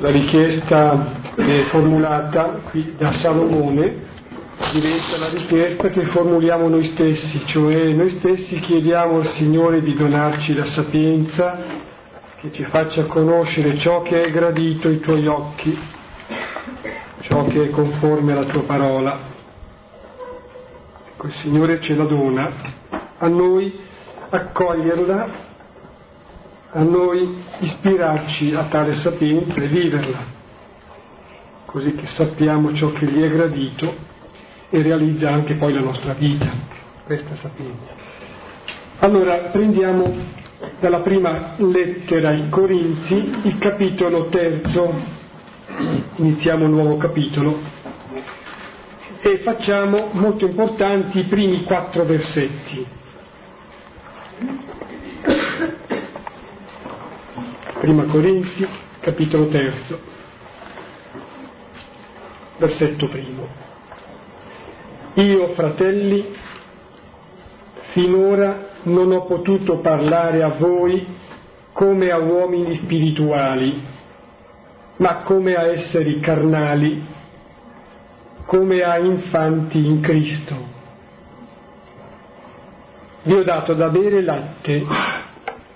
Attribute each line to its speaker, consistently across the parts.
Speaker 1: la richiesta che formulata qui da Salomone diventa la richiesta che formuliamo noi stessi, cioè noi stessi chiediamo al Signore di donarci la sapienza che ci faccia conoscere ciò che è gradito ai tuoi occhi, ciò che è conforme alla tua parola. Ecco, il Signore ce la dona, a noi accoglierla, a noi ispirarci a tale sapienza e viverla, così che sappiamo ciò che gli è gradito e realizza anche poi la nostra vita, questa sapienza. Allora prendiamo dalla prima lettera ai Corinzi il capitolo terzo, iniziamo un nuovo capitolo e facciamo molto importanti i primi quattro versetti. Prima Corinzi, capitolo terzo, versetto primo. Io, fratelli, finora non ho potuto parlare a voi come a uomini spirituali, ma come a esseri carnali, come a infanti in Cristo. Vi ho dato da bere latte,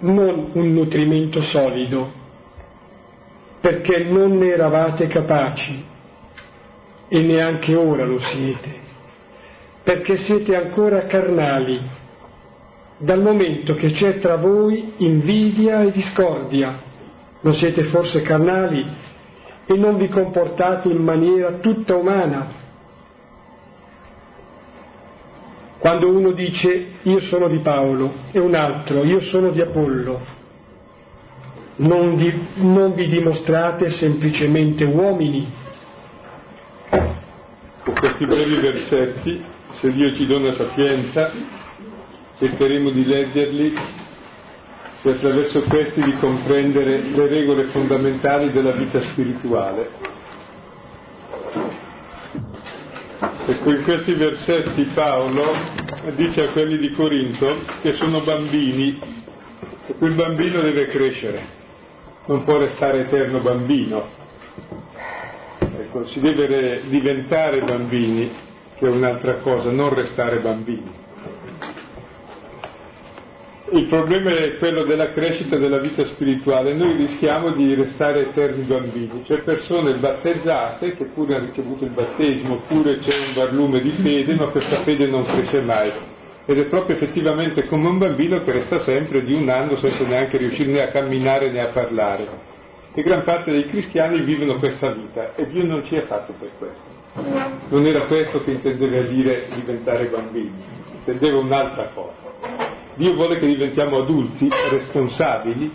Speaker 1: non un nutrimento solido, perché non ne eravate capaci e neanche ora lo siete perché siete ancora carnali, dal momento che c'è tra voi invidia e discordia. Non siete forse carnali e non vi comportate in maniera tutta umana. Quando uno dice io sono di Paolo e un altro io sono di Apollo, non, di, non vi dimostrate semplicemente uomini.
Speaker 2: Con questi brevi versetti se Dio ci dona sapienza, cercheremo di leggerli e attraverso questi di comprendere le regole fondamentali della vita spirituale. Ecco, in questi versetti Paolo dice a quelli di Corinto che sono bambini e quel bambino deve crescere, non può restare eterno bambino. Ecco, si deve diventare bambini che è un'altra cosa, non restare bambini. Il problema è quello della crescita della vita spirituale, noi rischiamo di restare eterni bambini, cioè persone battezzate che pure hanno ricevuto il battesimo, oppure c'è un barlume di fede, ma questa fede non cresce mai. Ed è proprio effettivamente come un bambino che resta sempre di un anno senza neanche riuscire né a camminare né a parlare. E gran parte dei cristiani vivono questa vita e Dio non ci ha fatto per questo. Non era questo che intendeva dire diventare bambini, intendeva un'altra cosa. Dio vuole che diventiamo adulti, responsabili,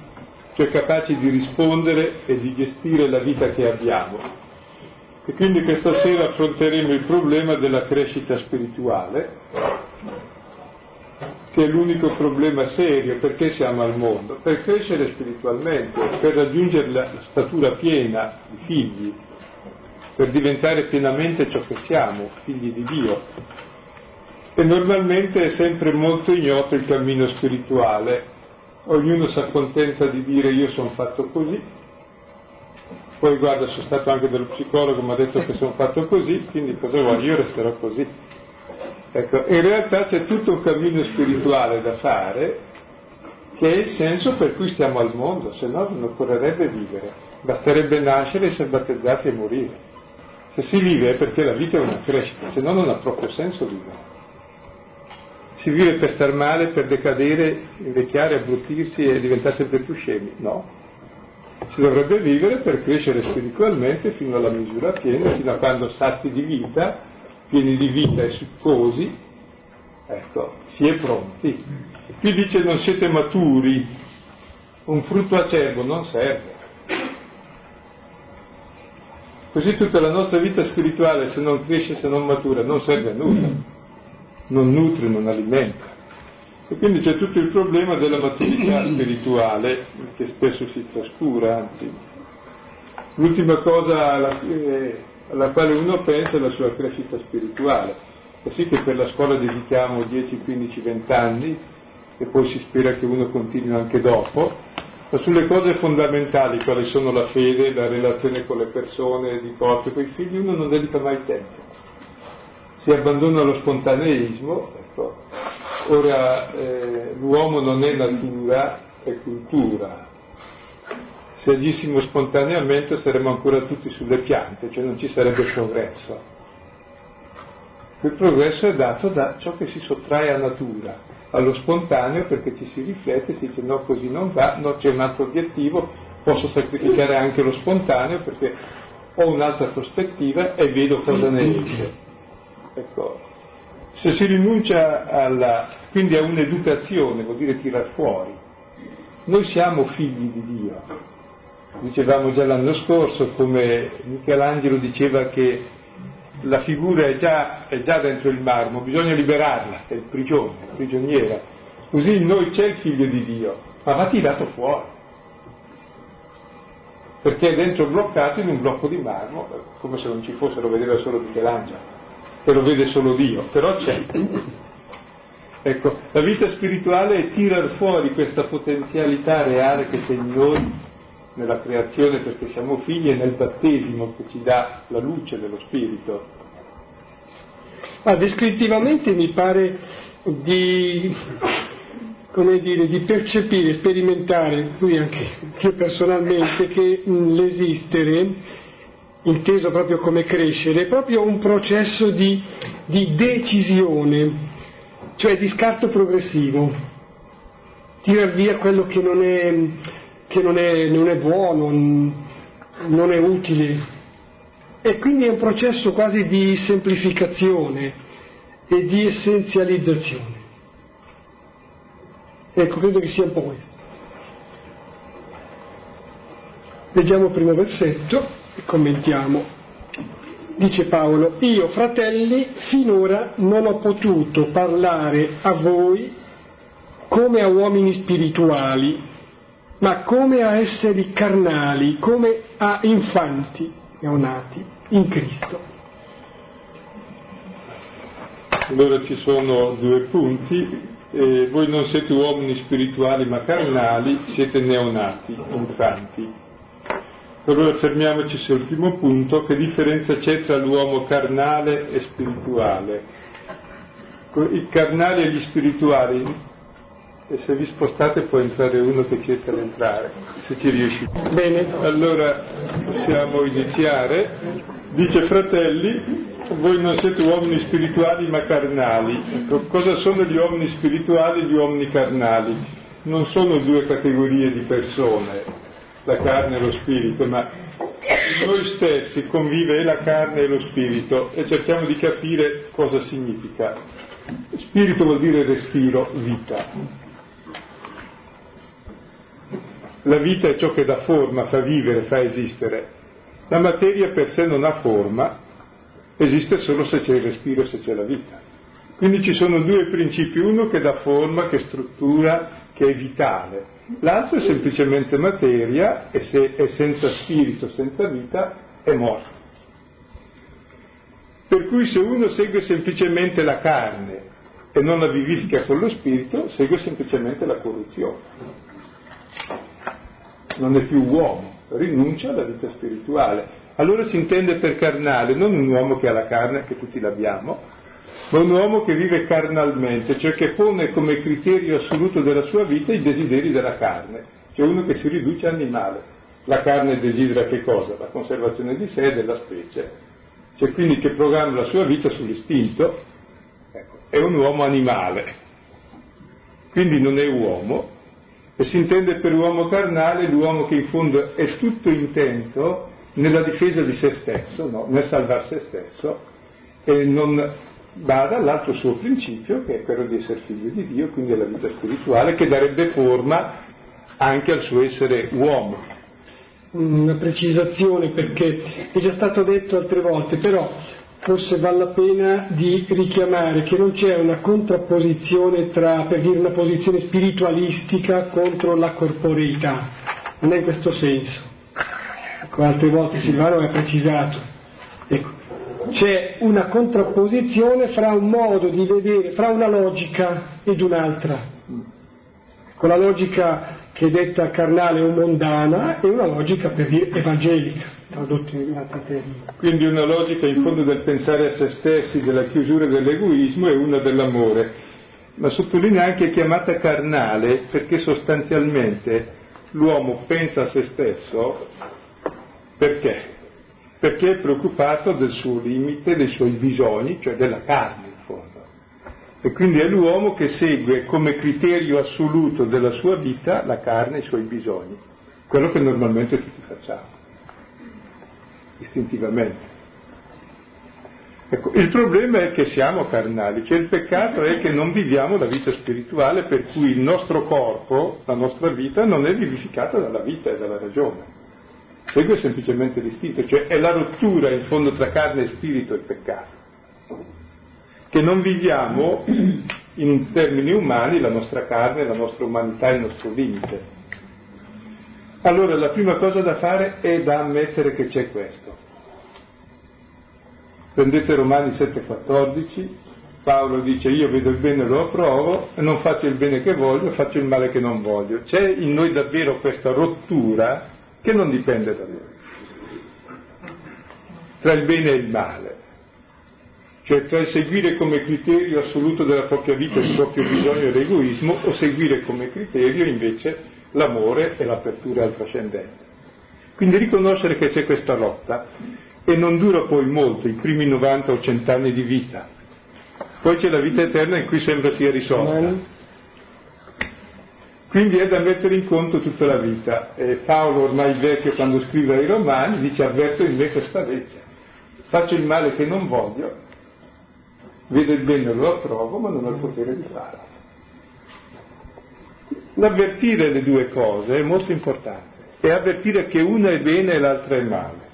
Speaker 2: cioè capaci di rispondere e di gestire la vita che abbiamo. E quindi questa sera affronteremo il problema della crescita spirituale, che è l'unico problema serio, perché siamo al mondo? Per crescere spiritualmente, per raggiungere la statura piena di figli, per diventare pienamente ciò che siamo, figli di Dio. E normalmente è sempre molto ignoto il cammino spirituale, ognuno si accontenta di dire io sono fatto così, poi guarda sono stato anche dello psicologo, mi ha detto che sono fatto così, quindi cosa vuoi? Io resterò così. Ecco, in realtà c'è tutto un cammino spirituale da fare che è il senso per cui stiamo al mondo, se no non occorrerebbe vivere, basterebbe nascere, essere battezzati e morire. Se si vive è perché la vita è una crescita, se no non ha proprio senso vivere. Si vive per star male, per decadere, invecchiare, abbruttirsi e diventare sempre più scemi? No. Si dovrebbe vivere per crescere spiritualmente fino alla misura piena, fino a quando sazi di vita, pieni di vita e succosi, ecco, si è pronti. Qui dice non siete maturi, un frutto acerbo non serve. Così tutta la nostra vita spirituale, se non cresce, se non matura, non serve a nulla, non nutre, non alimenta. E quindi c'è tutto il problema della maturità spirituale che spesso si trascura, anzi. L'ultima cosa alla, eh, alla quale uno pensa è la sua crescita spirituale. Così che per la scuola dedichiamo 10, 15, 20 anni e poi si spera che uno continui anche dopo, ma sulle cose fondamentali, quali sono la fede, la relazione con le persone, di coppia, con i figli, uno non dedica mai tempo. Si abbandona allo spontaneismo, ecco. ora eh, l'uomo non è natura, è cultura. Se agissimo spontaneamente saremmo ancora tutti sulle piante, cioè non ci sarebbe progresso. Il progresso è dato da ciò che si sottrae a natura, allo spontaneo perché ci si riflette, si dice no così non va, no c'è un altro obiettivo, posso sacrificare anche lo spontaneo perché ho un'altra prospettiva e vedo cosa ne esce. Ecco. Se si rinuncia alla, quindi a un'educazione, vuol dire tirar fuori. Noi siamo figli di Dio. Dicevamo già l'anno scorso come Michelangelo diceva che la figura è già, è già dentro il marmo, bisogna liberarla, è il prigione, è prigioniera. Così in noi c'è il figlio di Dio, ma va tirato fuori. Perché è dentro bloccato in un blocco di marmo, come se non ci fosse, lo vedeva solo Michelangelo, e lo vede solo Dio, però c'è. Ecco, la vita spirituale è tirar fuori questa potenzialità reale che c'è in noi nella creazione perché siamo figli e nel battesimo che ci dà la luce dello Spirito.
Speaker 1: Ah, descrittivamente mi pare di, dire, di percepire, sperimentare, qui anche io personalmente, che l'esistere, inteso proprio come crescere, è proprio un processo di, di decisione, cioè di scarto progressivo, tirar via quello che non è che non è, non è buono, non è utile. E quindi è un processo quasi di semplificazione e di essenzializzazione. Ecco, credo che sia un po' questo. Leggiamo il primo versetto commentiamo. Dice Paolo, io fratelli finora non ho potuto parlare a voi come a uomini spirituali, ma come a esseri carnali, come a infanti neonati in Cristo.
Speaker 2: Allora ci sono due punti, eh, voi non siete uomini spirituali ma carnali, siete neonati, infanti. Allora fermiamoci sull'ultimo punto, che differenza c'è tra l'uomo carnale e spirituale? I carnali e gli spirituali e se vi spostate può entrare uno che cerca di entrare, se ci riuscite.
Speaker 1: Bene.
Speaker 2: Allora possiamo iniziare. Dice fratelli, voi non siete uomini spirituali ma carnali. Ecco, cosa sono gli uomini spirituali e gli uomini carnali? Non sono due categorie di persone, la carne e lo spirito, ma noi stessi convive la carne e lo spirito e cerchiamo di capire cosa significa. Spirito vuol dire respiro, vita. La vita è ciò che dà forma, fa vivere, fa esistere. La materia per sé non ha forma, esiste solo se c'è il respiro se c'è la vita. Quindi ci sono due principi, uno che dà forma, che struttura, che è vitale, l'altro è semplicemente materia e se è senza spirito, senza vita, è morto. Per cui se uno segue semplicemente la carne e non la vivifica con lo spirito, segue semplicemente la corruzione non è più uomo, rinuncia alla vita spirituale. Allora si intende per carnale non un uomo che ha la carne, che tutti l'abbiamo, ma un uomo che vive carnalmente, cioè che pone come criterio assoluto della sua vita i desideri della carne, cioè uno che si riduce animale. La carne desidera che cosa? La conservazione di sé e della specie, cioè quindi che programma la sua vita sull'istinto, ecco, è un uomo animale, quindi non è uomo, e si intende per uomo carnale l'uomo che in fondo è tutto intento nella difesa di se stesso, no? nel salvare se stesso, e non bada all'altro suo principio, che è quello di essere figlio di Dio, quindi alla vita spirituale, che darebbe forma anche al suo essere uomo.
Speaker 1: Una precisazione perché è già stato detto altre volte, però forse vale la pena di richiamare che non c'è una contrapposizione tra, per dire, una posizione spiritualistica contro la corporeità, non è in questo senso. Ecco, altre volte Silvano ha precisato. Ecco, c'è una contrapposizione fra un modo di vedere, fra una logica ed un'altra. Con la logica che è detta carnale o mondana, e una logica per dire evangelica.
Speaker 2: Quindi una logica in fondo del pensare a se stessi, della chiusura dell'egoismo e una dell'amore. Ma sottolinea anche chiamata carnale perché sostanzialmente l'uomo pensa a se stesso perché? Perché è preoccupato del suo limite, dei suoi bisogni, cioè della carne in fondo. E quindi è l'uomo che segue come criterio assoluto della sua vita la carne e i suoi bisogni, quello che normalmente tutti facciamo, istintivamente. Ecco, il problema è che siamo carnali, cioè il peccato è che non viviamo la vita spirituale per cui il nostro corpo, la nostra vita non è vivificata dalla vita e dalla ragione. Segue semplicemente l'istinto, cioè è la rottura in fondo tra carne e spirito il peccato che non viviamo in termini umani la nostra carne, la nostra umanità, il nostro limite. Allora la prima cosa da fare è da ammettere che c'è questo. Prendete Romani 7,14, Paolo dice io vedo il bene e lo approvo, non faccio il bene che voglio, faccio il male che non voglio. C'è in noi davvero questa rottura che non dipende da noi, tra il bene e il male cioè tra il seguire come criterio assoluto della propria vita il proprio bisogno e l'egoismo o seguire come criterio invece l'amore e l'apertura al trascendente. Quindi riconoscere che c'è questa lotta e non dura poi molto, i primi 90 o 100 anni di vita. Poi c'è la vita eterna in cui sembra sia risolta. Quindi è da mettere in conto tutta la vita. E Paolo, ormai vecchio, quando scrive ai Romani, dice avverto in me questa legge. Faccio il male che non voglio vedo il bene lo approvo, ma non ho il potere di farlo. L'avvertire le due cose è molto importante, è avvertire che una è bene e l'altra è male,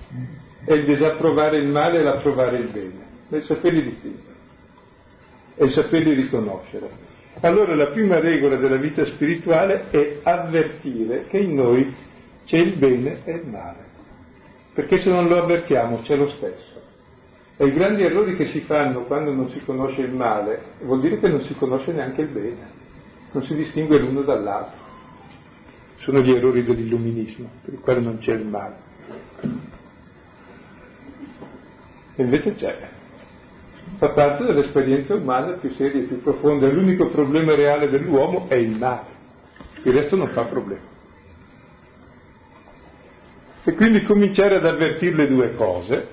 Speaker 2: è il disapprovare il male e l'approvare il bene, è il saperli distinguere, è il saperli riconoscere. Allora la prima regola della vita spirituale è avvertire che in noi c'è il bene e il male, perché se non lo avvertiamo c'è lo stesso. E i grandi errori che si fanno quando non si conosce il male vuol dire che non si conosce neanche il bene, non si distingue l'uno dall'altro. Sono gli errori dell'illuminismo, per i quali non c'è il male. E invece c'è. Fa parte dell'esperienza umana più seria e più profonda. L'unico problema reale dell'uomo è il male. Il resto non fa problema. E quindi cominciare ad avvertire le due cose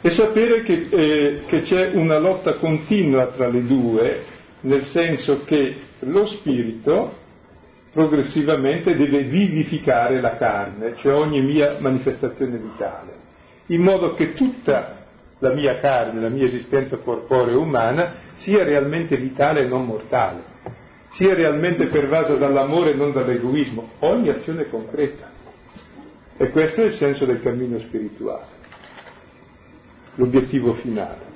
Speaker 2: e sapere che, eh, che c'è una lotta continua tra le due, nel senso che lo spirito progressivamente deve vivificare la carne, cioè ogni mia manifestazione vitale, in modo che tutta la mia carne, la mia esistenza corporea umana sia realmente vitale e non mortale, sia realmente pervasa dall'amore e non dall'egoismo, ogni azione concreta. E questo è il senso del cammino spirituale l'obiettivo finale.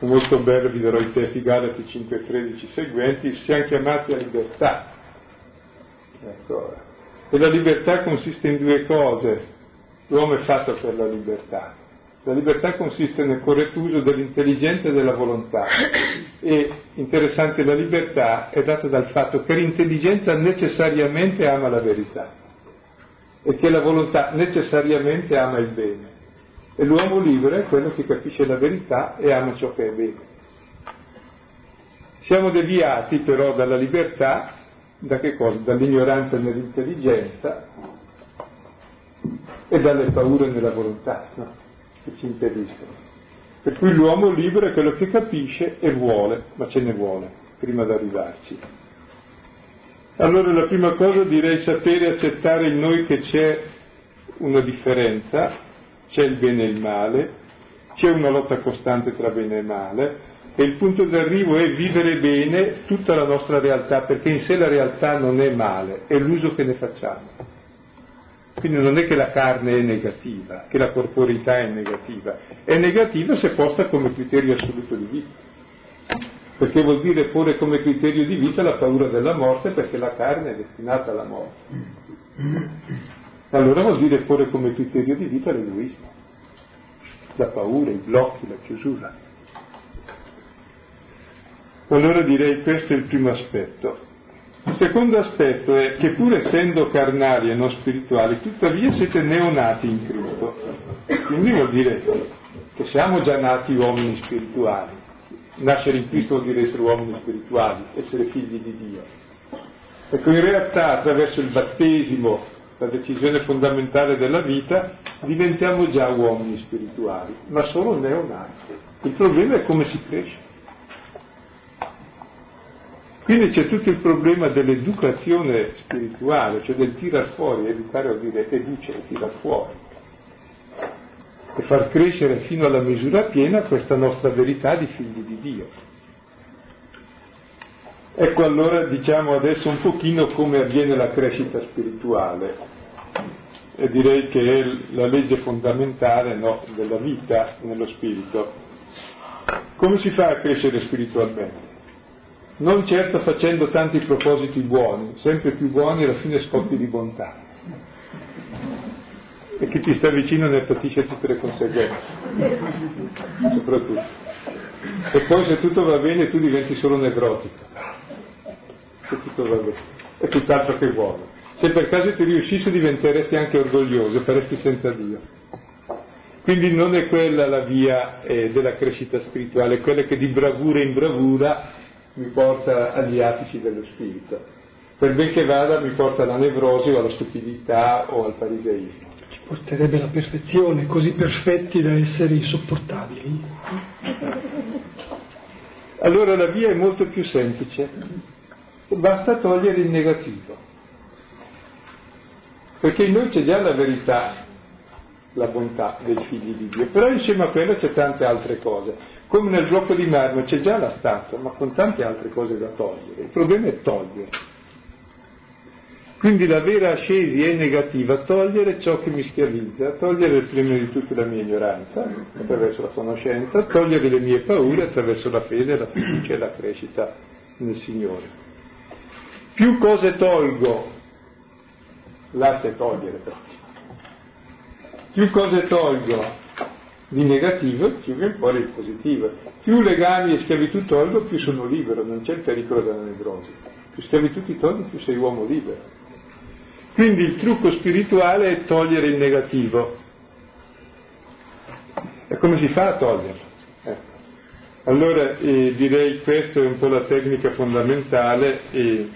Speaker 2: Molto bello, vi darò i testi Galati 5, 13 seguenti, siamo chiamati a libertà. Ecco. E la libertà consiste in due cose, l'uomo è fatto per la libertà. La libertà consiste nel corretto uso dell'intelligenza e della volontà. E interessante, la libertà è data dal fatto che l'intelligenza necessariamente ama la verità e che la volontà necessariamente ama il bene. E l'uomo libero è quello che capisce la verità e ama ciò che è bene. Siamo deviati però dalla libertà, da che cosa? Dall'ignoranza nell'intelligenza e dalle paure nella volontà, no? che ci impediscono. Per cui l'uomo libero è quello che capisce e vuole, ma ce ne vuole prima di arrivarci. Allora la prima cosa direi sapere accettare in noi che c'è una differenza, c'è il bene e il male, c'è una lotta costante tra bene e male e il punto d'arrivo è vivere bene tutta la nostra realtà, perché in sé la realtà non è male, è l'uso che ne facciamo. Quindi non è che la carne è negativa, che la corporità è negativa, è negativa se posta come criterio assoluto di vita perché vuol dire porre come criterio di vita la paura della morte perché la carne è destinata alla morte. Allora vuol dire porre come criterio di vita l'egoismo, la paura, i blocchi, la chiusura. Allora direi questo è il primo aspetto. Il secondo aspetto è che pur essendo carnali e non spirituali, tuttavia siete neonati in Cristo. Quindi vuol dire che siamo già nati uomini spirituali. Nascere in Cristo vuol dire essere uomini spirituali, essere figli di Dio. Ecco, in realtà attraverso il battesimo, la decisione fondamentale della vita, diventiamo già uomini spirituali, ma solo neonati. Il problema è come si cresce. Quindi c'è tutto il problema dell'educazione spirituale, cioè del tirar fuori, educare vuol dire educere, tirar fuori, e far crescere fino alla misura piena questa nostra verità di figli di Dio. Ecco allora diciamo adesso un pochino come avviene la crescita spirituale e direi che è la legge fondamentale no, della vita nello spirito. Come si fa a crescere spiritualmente? Non certo facendo tanti propositi buoni, sempre più buoni alla fine scoppi di bontà. E chi ti sta vicino ne patisce tutte le conseguenze, soprattutto. E poi se tutto va bene tu diventi solo nevrotico, se tutto va bene, è tutt'altro che buono. Se per caso ti riuscisse diventeresti anche orgoglioso, faresti senza Dio. Quindi non è quella la via eh, della crescita spirituale, quella che di bravura in bravura mi porta agli atici dello spirito. Per ben che vada mi porta alla nevrosi o alla stupidità o al fariseismo.
Speaker 1: Ci porterebbe alla perfezione, così perfetti da essere insopportabili.
Speaker 2: Allora la via è molto più semplice, basta togliere il negativo, perché in noi c'è già la verità, la bontà dei figli di Dio, però insieme a quello c'è tante altre cose. Come nel blocco di marmo c'è già la statua, ma con tante altre cose da togliere. Il problema è togliere. Quindi la vera ascesi è negativa, togliere ciò che mi schiavizza, togliere prima di tutto la mia ignoranza attraverso la conoscenza, togliere le mie paure attraverso la fede, la fiducia e la crescita nel Signore. Più cose tolgo, lascia togliere però, più cose tolgo di negativo, più fuori il positivo. Più legami e schiavitù tolgo, più sono libero, non c'è il pericolo della nevrosi. Più schiavitù ti tolgo, più sei uomo libero. Quindi il trucco spirituale è togliere il negativo. E come si fa a toglierlo? Eh. Allora eh, direi questa è un po' la tecnica fondamentale. E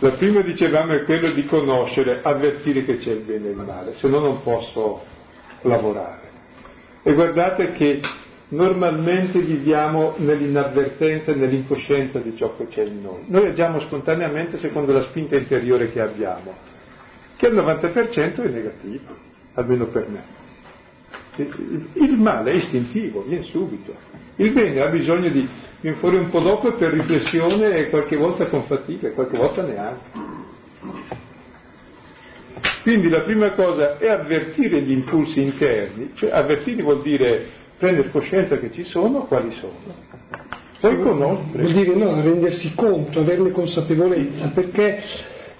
Speaker 2: la prima dicevamo è quello di conoscere, avvertire che c'è il bene e il male, se no non posso lavorare. E guardate che normalmente viviamo nell'inavvertenza e nell'incoscienza di ciò che c'è in noi. Noi agiamo spontaneamente secondo la spinta interiore che abbiamo, che al 90% è negativo, almeno per me. Il male è istintivo, viene subito. Il bene ha bisogno di venire fuori un po' dopo per riflessione e qualche volta con fatica, e qualche volta neanche. Quindi la prima cosa è avvertire gli impulsi interni, cioè avvertire vuol dire prendere coscienza che ci sono, quali sono. Poi conoscere.
Speaker 1: Vuol dire no, rendersi conto, averne consapevolezza, perché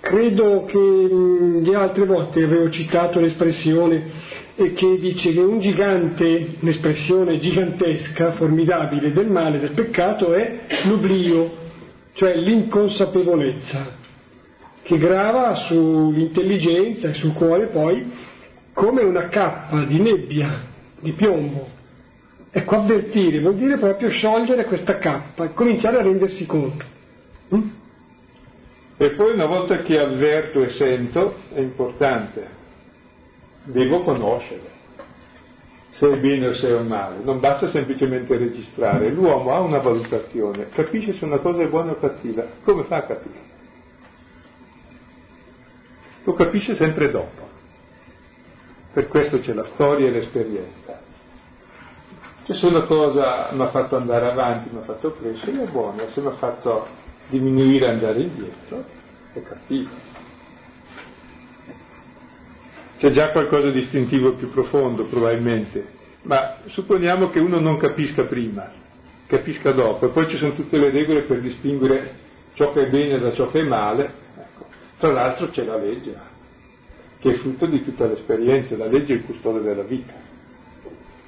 Speaker 1: credo che le altre volte avevo citato l'espressione che dice che un gigante, un'espressione gigantesca, formidabile del male, del peccato è l'oblio, cioè l'inconsapevolezza che grava sull'intelligenza e sul cuore poi come una cappa di nebbia, di piombo. Ecco, avvertire vuol dire proprio sciogliere questa cappa e cominciare a rendersi conto. Mm?
Speaker 2: E poi una volta che avverto e sento, è importante, devo conoscere se è bene o se è male, non basta semplicemente registrare, l'uomo ha una valutazione, capisce se una cosa è buona o cattiva, come fa a capire? Lo capisce sempre dopo. Per questo c'è la storia e l'esperienza. Cioè se una cosa mi ha fatto andare avanti, mi ha fatto crescere, è buona, se mi ha fatto diminuire andare indietro, è cattivo. C'è già qualcosa di istintivo più profondo, probabilmente, ma supponiamo che uno non capisca prima, capisca dopo, e poi ci sono tutte le regole per distinguere ciò che è bene da ciò che è male, tra l'altro c'è la legge, che è frutto di tutta l'esperienza, la legge è il custode della vita.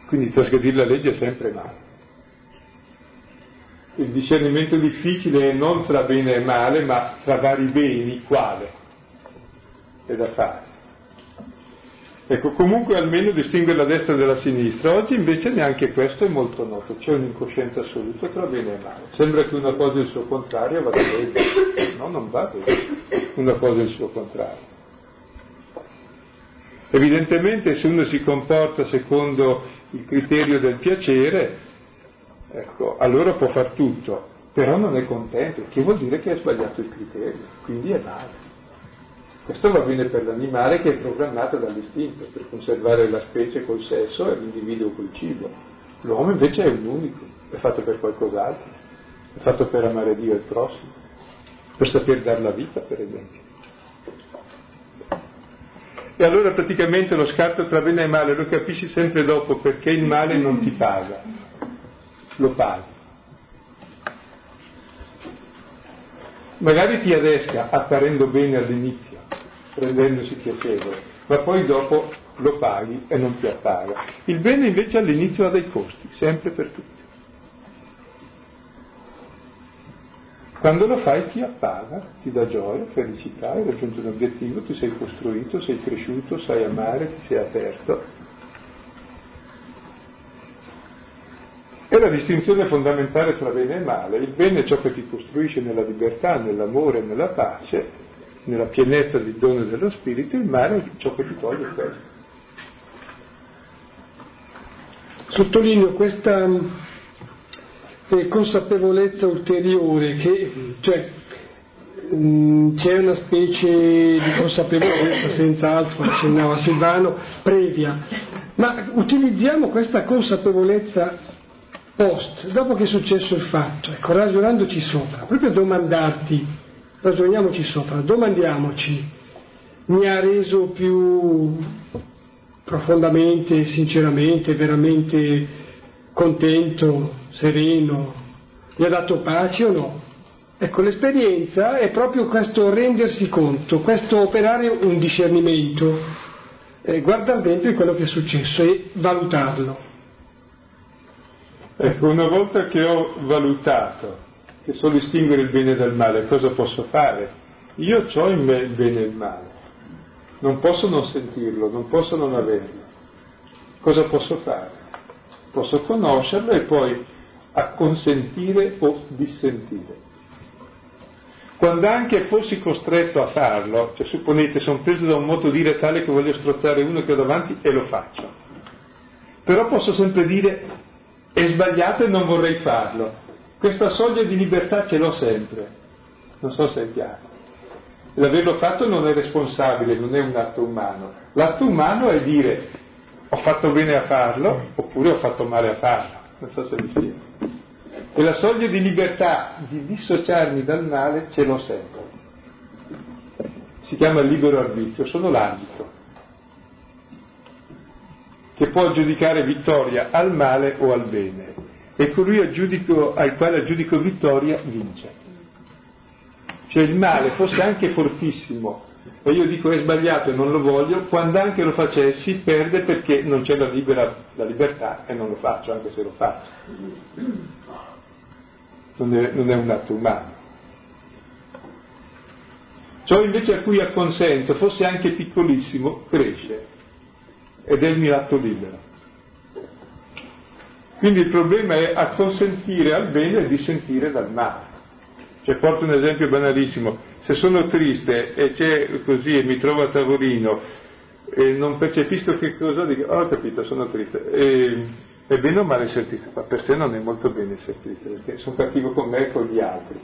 Speaker 2: Quindi trasgredire la legge è sempre male. il discernimento difficile è non tra bene e male, ma tra vari beni, quale è da fare. Ecco, comunque almeno distinguere la destra dalla sinistra. Oggi invece neanche questo è molto noto, c'è un'incoscienza assoluta tra bene e male. Sembra che una cosa il suo contrario vada bene. No, non va bene. Una cosa il suo contrario. Evidentemente se uno si comporta secondo il criterio del piacere, ecco, allora può far tutto, però non è contento, che vuol dire che ha sbagliato il criterio, quindi è male. Questo va bene per l'animale che è programmato dall'istinto per conservare la specie col sesso e l'individuo col cibo. L'uomo invece è un unico, è fatto per qualcos'altro, è fatto per amare Dio e il prossimo, per saper dare la vita, per esempio. E allora praticamente lo scarto tra bene e male lo capisci sempre dopo perché il male non ti paga, lo paghi. Magari ti adesca apparendo bene all'inizio rendendosi piacevole, ma poi dopo lo paghi e non ti appaga. Il bene invece all'inizio ha dei costi, sempre per tutti. Quando lo fai ti appaga, ti dà gioia, felicità, hai raggiunto un obiettivo, ti sei costruito, sei cresciuto, sai amare, ti sei aperto. È la distinzione fondamentale tra bene e male. Il bene è ciò che ti costruisce nella libertà, nell'amore, nella pace, nella pienezza del dono dello Spirito, il male è ciò che ti toglie questo.
Speaker 1: Sottolineo questa eh, consapevolezza ulteriore che cioè, mh, mm, c'è una specie di consapevolezza, senz'altro, accennava Silvano, previa, ma utilizziamo questa consapevolezza post, dopo che è successo il fatto, ecco, ragionandoci sopra, proprio domandarti ragioniamoci sopra, domandiamoci, mi ha reso più profondamente, sinceramente, veramente contento, sereno, mi ha dato pace o no? Ecco, l'esperienza è proprio questo rendersi conto, questo operare un discernimento, eh, guardare dentro quello che è successo e valutarlo.
Speaker 2: Ecco, una volta che ho valutato che so distinguere il bene dal male, cosa posso fare? Io ho in me il bene e il male, non posso non sentirlo, non posso non averlo. Cosa posso fare? Posso conoscerlo e poi acconsentire o dissentire. Quando anche fossi costretto a farlo, cioè supponete sono preso da un moto dire tale che voglio strozzare uno che ho davanti e lo faccio. Però posso sempre dire è sbagliato e non vorrei farlo. Questa soglia di libertà ce l'ho sempre, non so se è chiaro. L'averlo fatto non è responsabile, non è un atto umano. L'atto umano è dire ho fatto bene a farlo oppure ho fatto male a farlo. Non so se mi spiego. E la soglia di libertà di dissociarmi dal male ce l'ho sempre. Si chiama libero arbitrio, sono l'arbitro che può giudicare vittoria al male o al bene e colui al, giudico, al quale aggiudico vittoria vince. Cioè il male fosse anche fortissimo e io dico è sbagliato e non lo voglio, quando anche lo facessi perde perché non c'è la, libera, la libertà e non lo faccio, anche se lo faccio. Non è, non è un atto umano. Ciò invece a cui acconsento, fosse anche piccolissimo, cresce ed è il mio atto libero. Quindi il problema è acconsentire al bene e dissentire dal male. Cioè, porto un esempio banalissimo, se sono triste e c'è così e mi trovo a tavolino e non percepisco che cosa dico, oh, ho capito, sono triste. E, è bene o male essere triste, ma per sé non è molto bene essere triste, perché sono cattivo con me e con gli altri.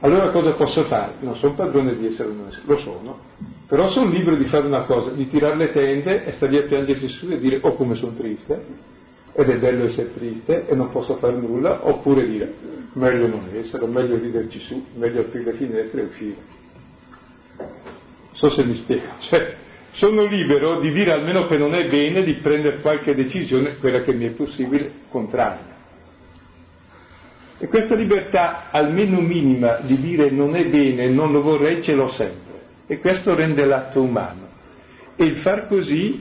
Speaker 2: Allora cosa posso fare? Non sono padrone di essere un lo sono, però sono libero di fare una cosa, di tirare le tende e stare lì a piangersi su e dire oh come sono triste, ed è bello essere triste e non posso fare nulla, oppure dire meglio non essere, meglio riderci su, meglio aprire le finestre e uscire. So se mi spiego, cioè sono libero di dire almeno che non è bene, di prendere qualche decisione, quella che mi è possibile, contraria. E questa libertà, almeno minima, di dire non è bene, non lo vorrei, ce l'ho sempre. E questo rende l'atto umano. E il far così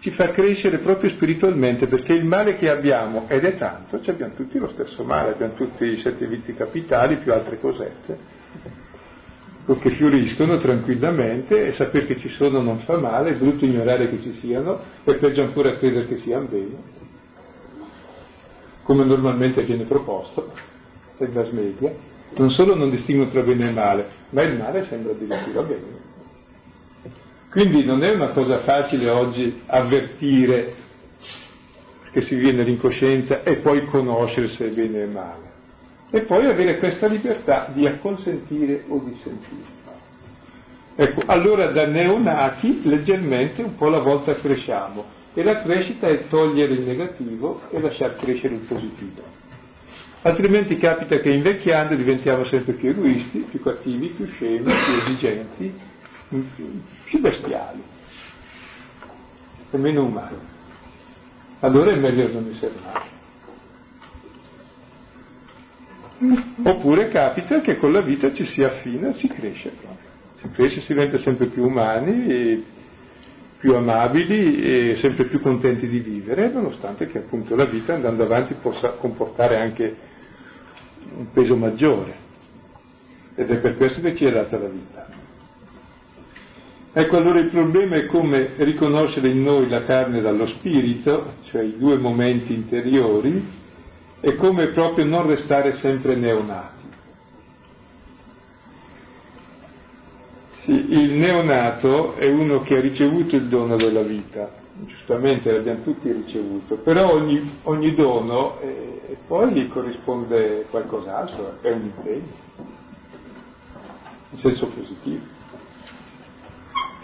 Speaker 2: ci fa crescere proprio spiritualmente, perché il male che abbiamo, ed è tanto, cioè abbiamo tutti lo stesso male, abbiamo tutti i sette vizi capitali più altre cosette, che fioriscono tranquillamente e sapere che ci sono non fa male, è brutto ignorare che ci siano e peggio ancora credere che siano bene, come normalmente viene proposto dai mass media. Non solo non distinguono tra bene e male, ma il male sembra addirittura bene. Quindi non è una cosa facile oggi avvertire che si viene all'incoscienza e poi conoscere se è bene o male. E poi avere questa libertà di acconsentire o di sentire. Ecco, allora da neonati leggermente un po' alla volta cresciamo e la crescita è togliere il negativo e lasciar crescere il positivo. Altrimenti capita che invecchiando diventiamo sempre più egoisti, più cattivi, più scemi, più esigenti, più bestiali e meno umani. Allora è meglio non essere male. Oppure capita che con la vita ci si affina, si cresce proprio. Si cresce, si diventa sempre più umani, più amabili e sempre più contenti di vivere, nonostante che appunto la vita andando avanti possa comportare anche un peso maggiore. Ed è per questo che ci è data la vita. Ecco allora il problema è come riconoscere in noi la carne dallo spirito, cioè i due momenti interiori, è come proprio non restare sempre neonati. Sì, il neonato è uno che ha ricevuto il dono della vita, giustamente l'abbiamo tutti ricevuto, però ogni, ogni dono eh, poi gli corrisponde qualcos'altro, è un impegno, in senso positivo.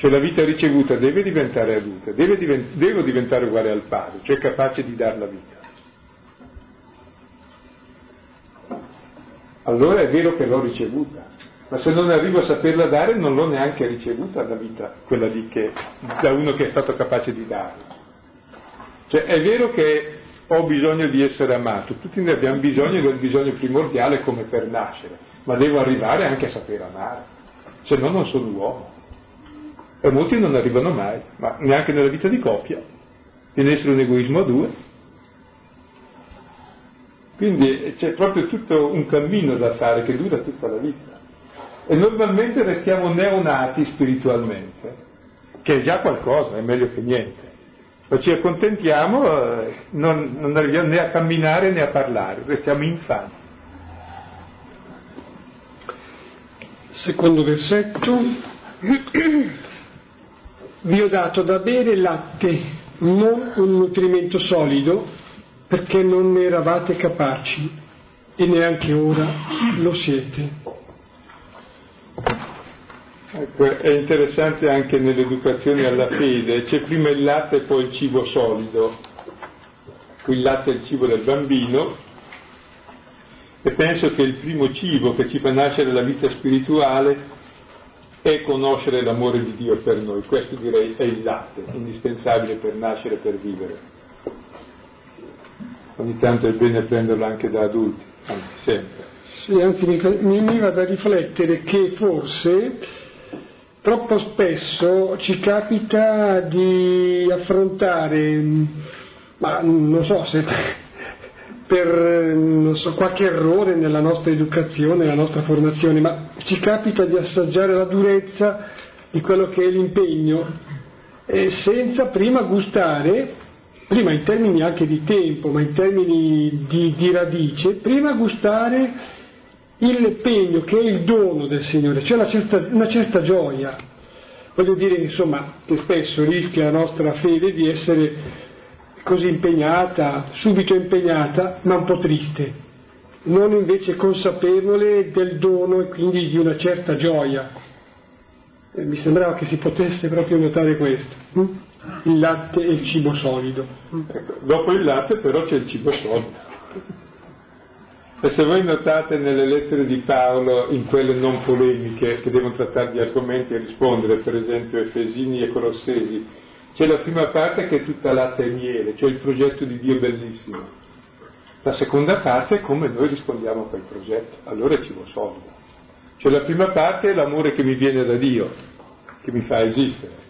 Speaker 2: Cioè la vita ricevuta deve diventare adulta, deve divent- devo diventare uguale al padre, cioè capace di dar la vita. allora è vero che l'ho ricevuta, ma se non arrivo a saperla dare non l'ho neanche ricevuta la vita, quella lì che, da uno che è stato capace di darla. Cioè è vero che ho bisogno di essere amato, tutti ne abbiamo bisogno del bisogno primordiale come per nascere, ma devo arrivare anche a sapere amare, se no non sono uomo. E molti non arrivano mai, ma neanche nella vita di coppia, deve essere un egoismo a due. Quindi c'è proprio tutto un cammino da fare che dura tutta la vita. E normalmente restiamo neonati spiritualmente, che è già qualcosa, è meglio che niente. Ma ci accontentiamo, eh, non, non arriviamo né a camminare né a parlare, restiamo infami.
Speaker 1: Secondo versetto, vi ho dato da bere latte, non un nutrimento solido, perché non ne eravate capaci e neanche ora lo siete.
Speaker 2: Ecco, è interessante anche nell'educazione alla fede, c'è prima il latte e poi il cibo solido. Il latte è il cibo del bambino e penso che il primo cibo che ci fa nascere la vita spirituale è conoscere l'amore di Dio per noi. Questo direi è il latte, indispensabile per nascere e per vivere ogni tanto è bene prenderlo anche da adulti, anzi sempre.
Speaker 1: Sì, anzi mi, mi veniva da riflettere che forse troppo spesso ci capita di affrontare, ma non so se per non so, qualche errore nella nostra educazione, nella nostra formazione, ma ci capita di assaggiare la durezza di quello che è l'impegno, eh, senza prima gustare prima in termini anche di tempo, ma in termini di, di radice, prima gustare il pegno che è il dono del Signore, c'è una una certa gioia. Voglio dire, insomma, che spesso rischia la nostra fede di essere così impegnata, subito impegnata, ma un po' triste, non invece consapevole del dono e quindi di una certa gioia. E mi sembrava che si potesse proprio notare questo. Hm? il latte e il cibo solido.
Speaker 2: Ecco, dopo il latte però c'è il cibo solido. E se voi notate nelle lettere di Paolo, in quelle non polemiche che devono trattare di argomenti e rispondere, per esempio Efesini e Colossesi, c'è la prima parte che è tutta latte e miele, cioè il progetto di Dio bellissimo. La seconda parte è come noi rispondiamo a quel progetto, allora è cibo solido. Cioè la prima parte è l'amore che mi viene da Dio, che mi fa esistere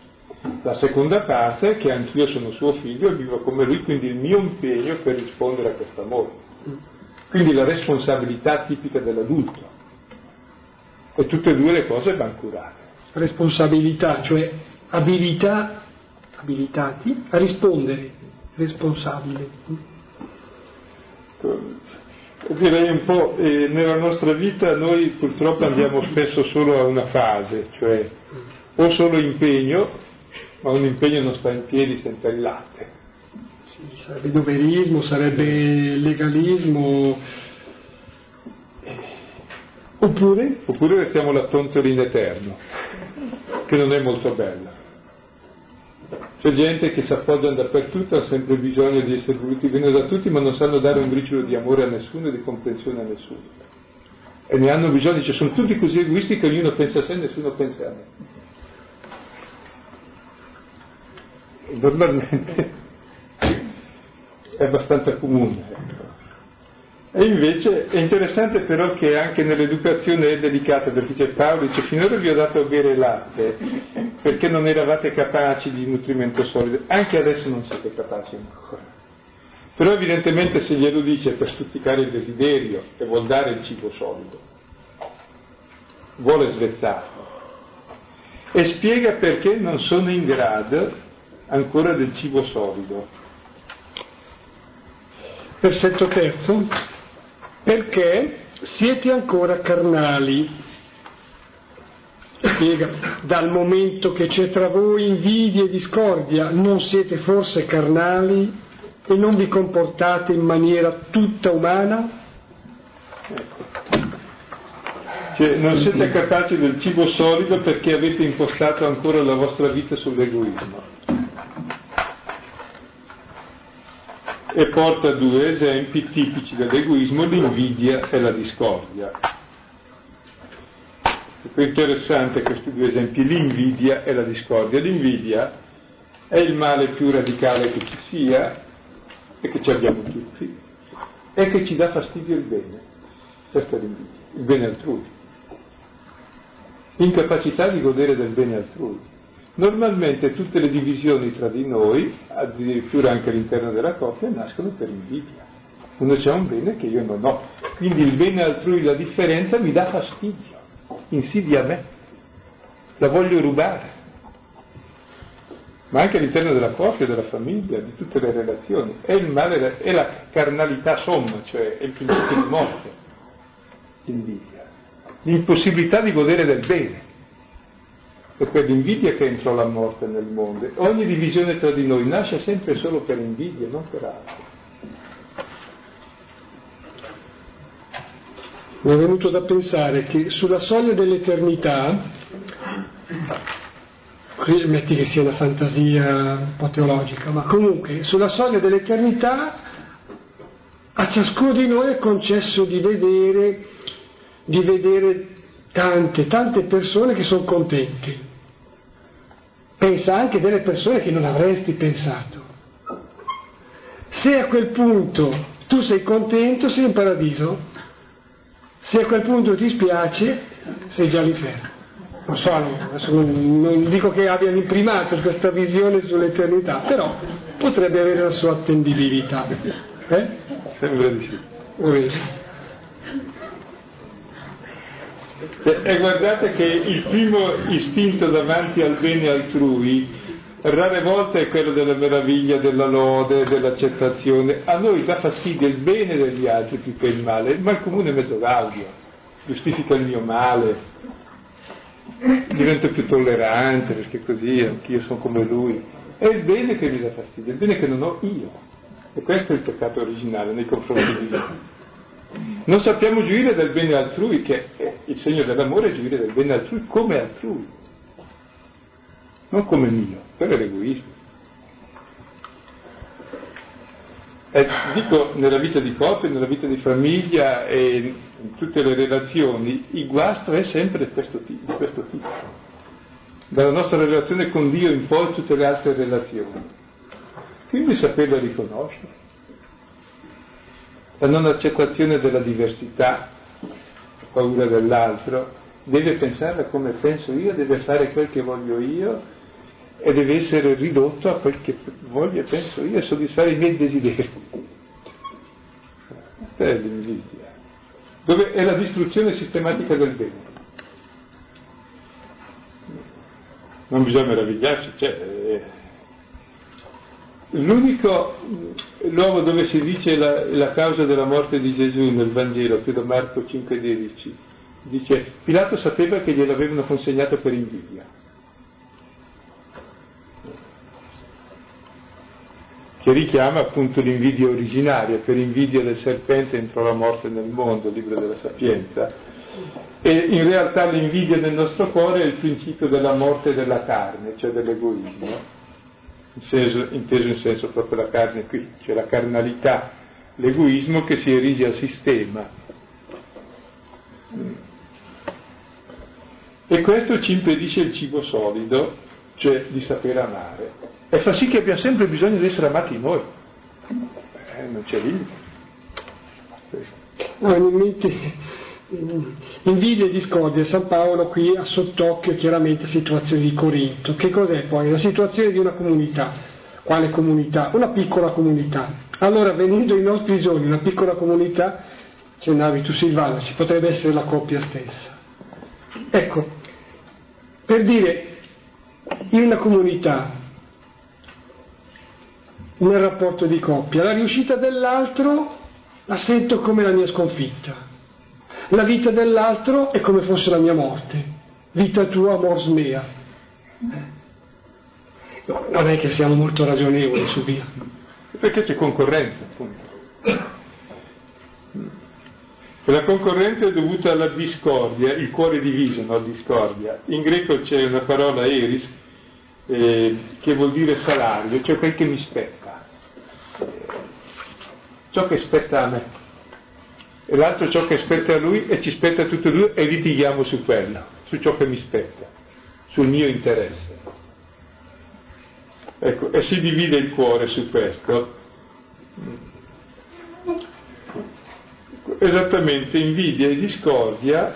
Speaker 2: La seconda parte è che anch'io sono suo figlio e vivo come lui, quindi il mio impegno per rispondere a questo amore. Quindi la responsabilità tipica dell'adulto. E tutte e due le cose vanno curate.
Speaker 1: Responsabilità, cioè abilità, abilitati a rispondere, responsabile.
Speaker 2: Direi un po', eh, nella nostra vita noi purtroppo andiamo spesso solo a una fase, cioè o solo impegno, ma un impegno non sta in piedi senza il latte.
Speaker 1: Sì, sarebbe doverismo, sarebbe legalismo.
Speaker 2: Oppure? Oppure restiamo la tonzolina eterno, che non è molto bella. C'è gente che si appoggia dappertutto, ha sempre bisogno di essere voluti bene da tutti, ma non sanno dare un briciolo di amore a nessuno e di comprensione a nessuno. E ne hanno bisogno, cioè sono tutti così egoisti che ognuno pensa a sé e nessuno pensa a me. Normalmente è abbastanza comune. E invece è interessante però che anche nell'educazione è delicata, perché c'è Paolo dice finora vi ho dato a bere latte perché non eravate capaci di nutrimento solido, anche adesso non siete capaci ancora. Però evidentemente se glielo dice per stuzzicare il desiderio e vuol dare il cibo solido, vuole svezzarlo e spiega perché non sono in grado ancora del cibo solido.
Speaker 1: Versetto terzo perché siete ancora carnali. Spiega, dal momento che c'è tra voi invidia e discordia, non siete forse carnali e non vi comportate in maniera tutta umana?
Speaker 2: Cioè, non siete capaci del cibo solido perché avete impostato ancora la vostra vita sull'egoismo. E porta due esempi tipici dell'egoismo, l'invidia e la discordia. È interessante questi due esempi, l'invidia e la discordia. L'invidia è il male più radicale che ci sia e che ci abbiamo tutti e che ci dà fastidio il bene. Questa è l'invidia, il bene altrui. Incapacità di godere del bene altrui. Normalmente tutte le divisioni tra di noi, addirittura anche all'interno della coppia, nascono per invidia. Uno c'è un bene che io non ho, quindi il bene altrui, la differenza mi dà fastidio, insidia me, la voglio rubare. Ma anche all'interno della coppia, della famiglia, di tutte le relazioni. È male, è la carnalità somma, cioè è il principio di morte, l'invidia. L'impossibilità di godere del bene è quell'invidia che entrò la morte nel mondo. Ogni divisione tra di noi nasce sempre solo per invidia, non per altro.
Speaker 1: Mi è venuto da pensare che sulla soglia dell'eternità, qui metti che sia una fantasia un po' teologica, ma comunque sulla soglia dell'eternità a ciascuno di noi è concesso di vedere, di vedere tante, tante persone che sono contenti. Pensa anche delle persone che non avresti pensato. Se a quel punto tu sei contento, sei in paradiso. Se a quel punto ti spiace, sei già all'inferno. Non so, non, non dico che abbia l'imprimato questa visione sull'eternità, però potrebbe avere la sua attendibilità. Eh?
Speaker 2: Sembra di sì. E guardate che il primo istinto davanti al bene altrui rare volte è quello della meraviglia, della lode, dell'accettazione. A noi dà fastidio il bene degli altri più che il male, il mal comune è mezzo gaudio, giustifica il mio male, divento più tollerante perché così anch'io sono come lui. È il bene che mi dà fastidio, il bene che non ho io. E questo è il peccato originale nei confronti di lui. Non sappiamo gioire del bene altrui, che è il segno dell'amore è gioire del bene altrui come altrui, non come mio, quello è l'egoismo. E dico nella vita di coppia, nella vita di famiglia e in tutte le relazioni, il guasto è sempre questo tipo, questo tipo. Dalla nostra relazione con Dio in poi tutte le altre relazioni. Quindi saperlo riconoscere la non accettazione della diversità, la paura dell'altro, deve pensare come penso io, deve fare quel che voglio io e deve essere ridotto a quel che voglio e penso io, a soddisfare i miei desideri. Questa è l'invidia, dove è la distruzione sistematica del bene. Non bisogna meravigliarsi, cioè, eh, l'unico luogo dove si dice la, la, causa della morte di Gesù nel Vangelo, credo Marco 5,16, dice Pilato sapeva che gliel'avevano consegnato per invidia. che richiama appunto l'invidia originaria, per invidia del serpente entrò la morte nel mondo, libro della sapienza, e in realtà l'invidia nel nostro cuore è il principio della morte della carne, cioè dell'egoismo, in senso, inteso in senso proprio la carne qui, cioè la carnalità, l'egoismo che si erige a sistema. E questo ci impedisce il cibo solido, cioè di sapere amare e fa sì che abbia sempre bisogno di essere amati noi. Eh, non c'è limite.
Speaker 1: No, in mente invidia e discordia, San Paolo qui ha sott'occhio chiaramente la situazione di Corinto. Che cos'è poi? La situazione di una comunità. Quale comunità? Una piccola comunità. Allora, venendo ai nostri giorni, una piccola comunità, accennavi tu Silvana, ci potrebbe essere la coppia stessa. Ecco, per dire, in una comunità nel rapporto di coppia. La riuscita dell'altro la sento come la mia sconfitta. La vita dell'altro è come fosse la mia morte. Vita tua, mors mea. No, non è che siamo molto ragionevoli su via.
Speaker 2: Perché c'è concorrenza, appunto. La concorrenza è dovuta alla discordia, il cuore diviso, no discordia. In greco c'è una parola eris eh, che vuol dire salario, cioè quel che mi spetta ciò che spetta a me e l'altro ciò che spetta a lui e ci spetta a tutti e due e litighiamo su quello, su ciò che mi spetta, sul mio interesse. Ecco, e si divide il cuore su questo. Esattamente, invidia e discordia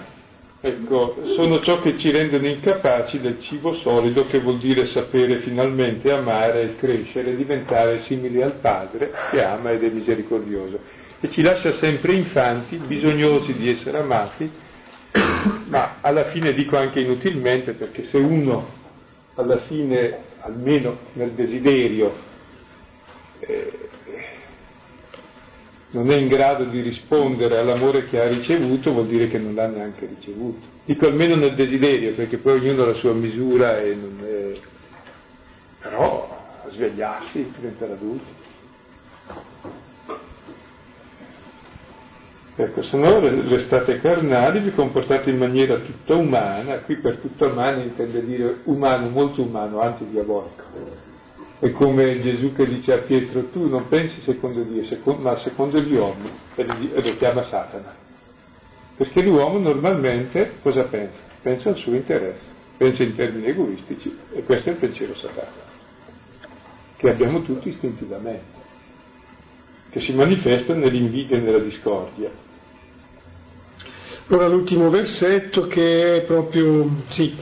Speaker 2: Ecco, sono ciò che ci rendono incapaci del cibo solido, che vuol dire sapere finalmente amare e crescere, diventare simili al Padre che ama ed è misericordioso. E ci lascia sempre infanti, bisognosi di essere amati, ma alla fine dico anche inutilmente, perché se uno alla fine, almeno nel desiderio, eh, non è in grado di rispondere all'amore che ha ricevuto, vuol dire che non l'ha neanche ricevuto. Dico almeno nel desiderio, perché poi ognuno ha la sua misura e non è... però svegliarsi, diventare adulti. Ecco, se no restate carnali, vi comportate in maniera tutta umana, qui per tutta umana intende dire umano, molto umano, anzi diabolico è come Gesù che dice a Pietro, tu non pensi secondo Dio, secondo, ma secondo gli uomini, e lo chiama Satana. Perché l'uomo normalmente cosa pensa? Pensa al suo interesse, pensa in termini egoistici, e questo è il pensiero satanico, che abbiamo tutti istintivamente, che si manifesta nell'invidia e nella discordia.
Speaker 1: Ora l'ultimo versetto che è proprio, sì,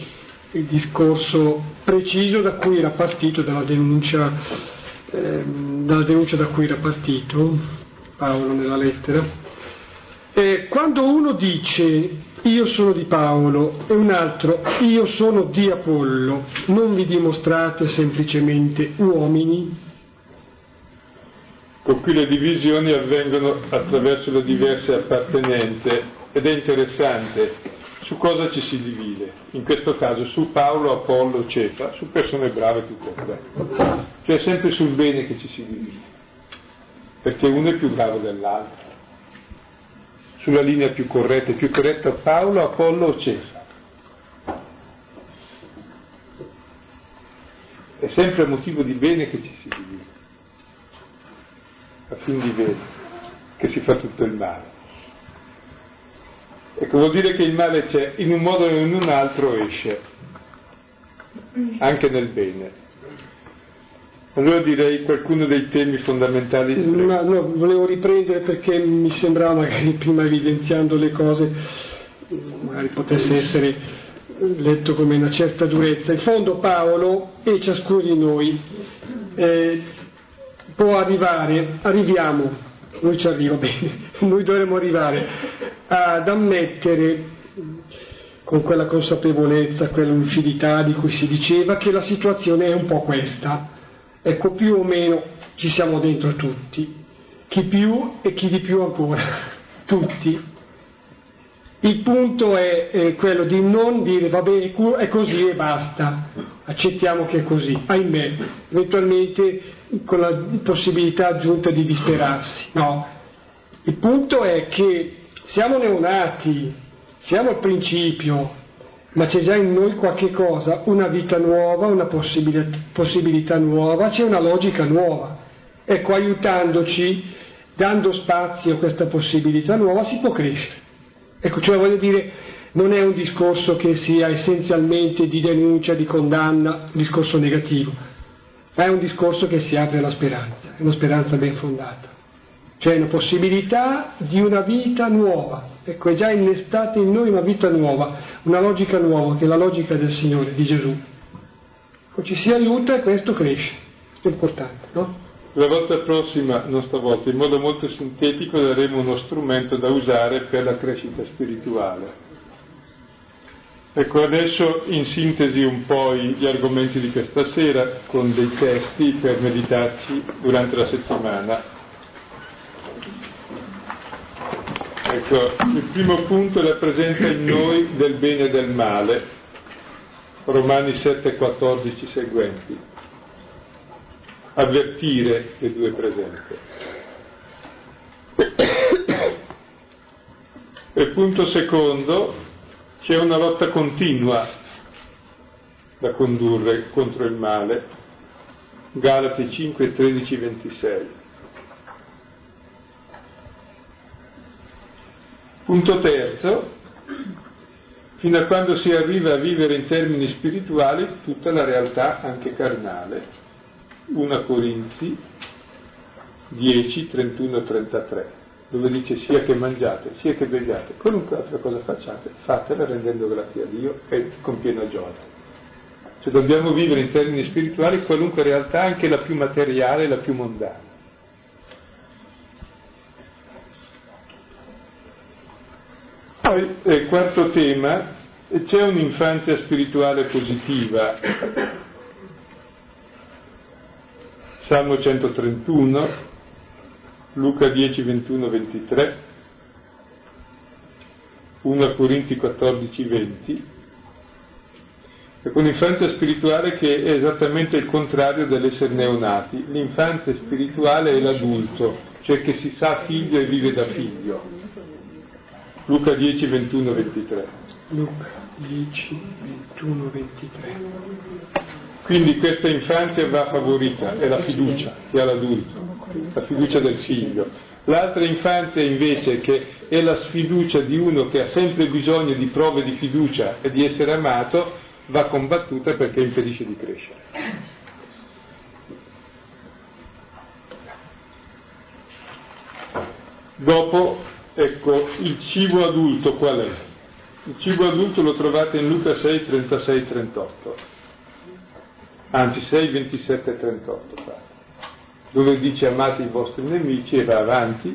Speaker 1: il discorso preciso da cui era partito, dalla denuncia, eh, dalla denuncia da cui era partito Paolo nella lettera. E quando uno dice io sono di Paolo e un altro io sono di Apollo, non vi dimostrate semplicemente uomini?
Speaker 2: Con cui le divisioni avvengono attraverso le diverse appartenenze ed è interessante su cosa ci si divide? In questo caso su Paolo, Apollo, Cefa, su persone brave tutte e tre. Cioè sempre sul bene che ci si divide, perché uno è più bravo dell'altro. Sulla linea più corretta, più corretta Paolo, Apollo o Cefa. È sempre motivo di bene che ci si divide, a fin di bene, che si fa tutto il male. Ecco, vuol dire che il male c'è, in un modo o in un altro esce, anche nel bene. Allora direi qualcuno dei temi fondamentali.
Speaker 1: No, no, volevo riprendere perché mi sembrava magari prima evidenziando le cose, magari potesse essere letto come una certa durezza. In fondo Paolo e ciascuno di noi eh, può arrivare, arriviamo, noi ci arriva bene, noi dovremmo arrivare ad ammettere con quella consapevolezza, quella lucidità di cui si diceva che la situazione è un po' questa. Ecco, più o meno ci siamo dentro tutti, chi più e chi di più ancora, tutti. Il punto è, è quello di non dire va bene, è così e basta, accettiamo che è così, ahimè, eventualmente con la possibilità aggiunta di disperarsi. No, il punto è che siamo neonati, siamo al principio, ma c'è già in noi qualche cosa, una vita nuova, una possibilità, possibilità nuova, c'è una logica nuova. Ecco, aiutandoci, dando spazio a questa possibilità nuova, si può crescere. Ecco, cioè voglio dire, non è un discorso che sia essenzialmente di denuncia, di condanna, un discorso negativo, ma è un discorso che si apre alla speranza, è una speranza ben fondata. Cioè una possibilità di una vita nuova. Ecco, è già innestata in noi una vita nuova, una logica nuova, che è la logica del Signore, di Gesù. Ecco, ci si aiuta e questo cresce. È importante, no?
Speaker 2: La volta prossima, non stavolta, in modo molto sintetico daremo uno strumento da usare per la crescita spirituale. Ecco, adesso in sintesi un po' gli argomenti di questa sera con dei testi per meditarci durante la settimana. Ecco, il primo punto rappresenta in noi del bene e del male, Romani 7, 14 seguenti avvertire le due presenze. E punto secondo, c'è una lotta continua da condurre contro il male. Galati 5, 13, 26. Punto terzo, fino a quando si arriva a vivere in termini spirituali tutta la realtà anche carnale. 1 Corinzi 10, 31, 33, dove dice sia che mangiate, sia che beviate, qualunque altra cosa facciate, fatela rendendo grazie a Dio e con piena gioia. Cioè dobbiamo vivere in termini spirituali qualunque realtà, anche la più materiale, la più mondana. Poi, eh, quarto tema, c'è un'infanzia spirituale positiva Salmo 131, Luca 10, 21, 23, 1 Corinti 14, 20, è un'infanzia spirituale che è esattamente il contrario dell'essere neonati. L'infanzia spirituale è l'adulto, cioè che si sa figlio e vive da figlio. Luca 10, 21, 23.
Speaker 1: Luca 10, 21, 23.
Speaker 2: Quindi questa infanzia va favorita, è la fiducia che ha l'adulto, la fiducia del figlio. L'altra infanzia invece che è la sfiducia di uno che ha sempre bisogno di prove di fiducia e di essere amato, va combattuta perché impedisce di crescere. Dopo, ecco, il cibo adulto qual è? Il cibo adulto lo trovate in Luca 6, 36, 38 anzi 6, 27 e 38, dove dice amate i vostri nemici e va avanti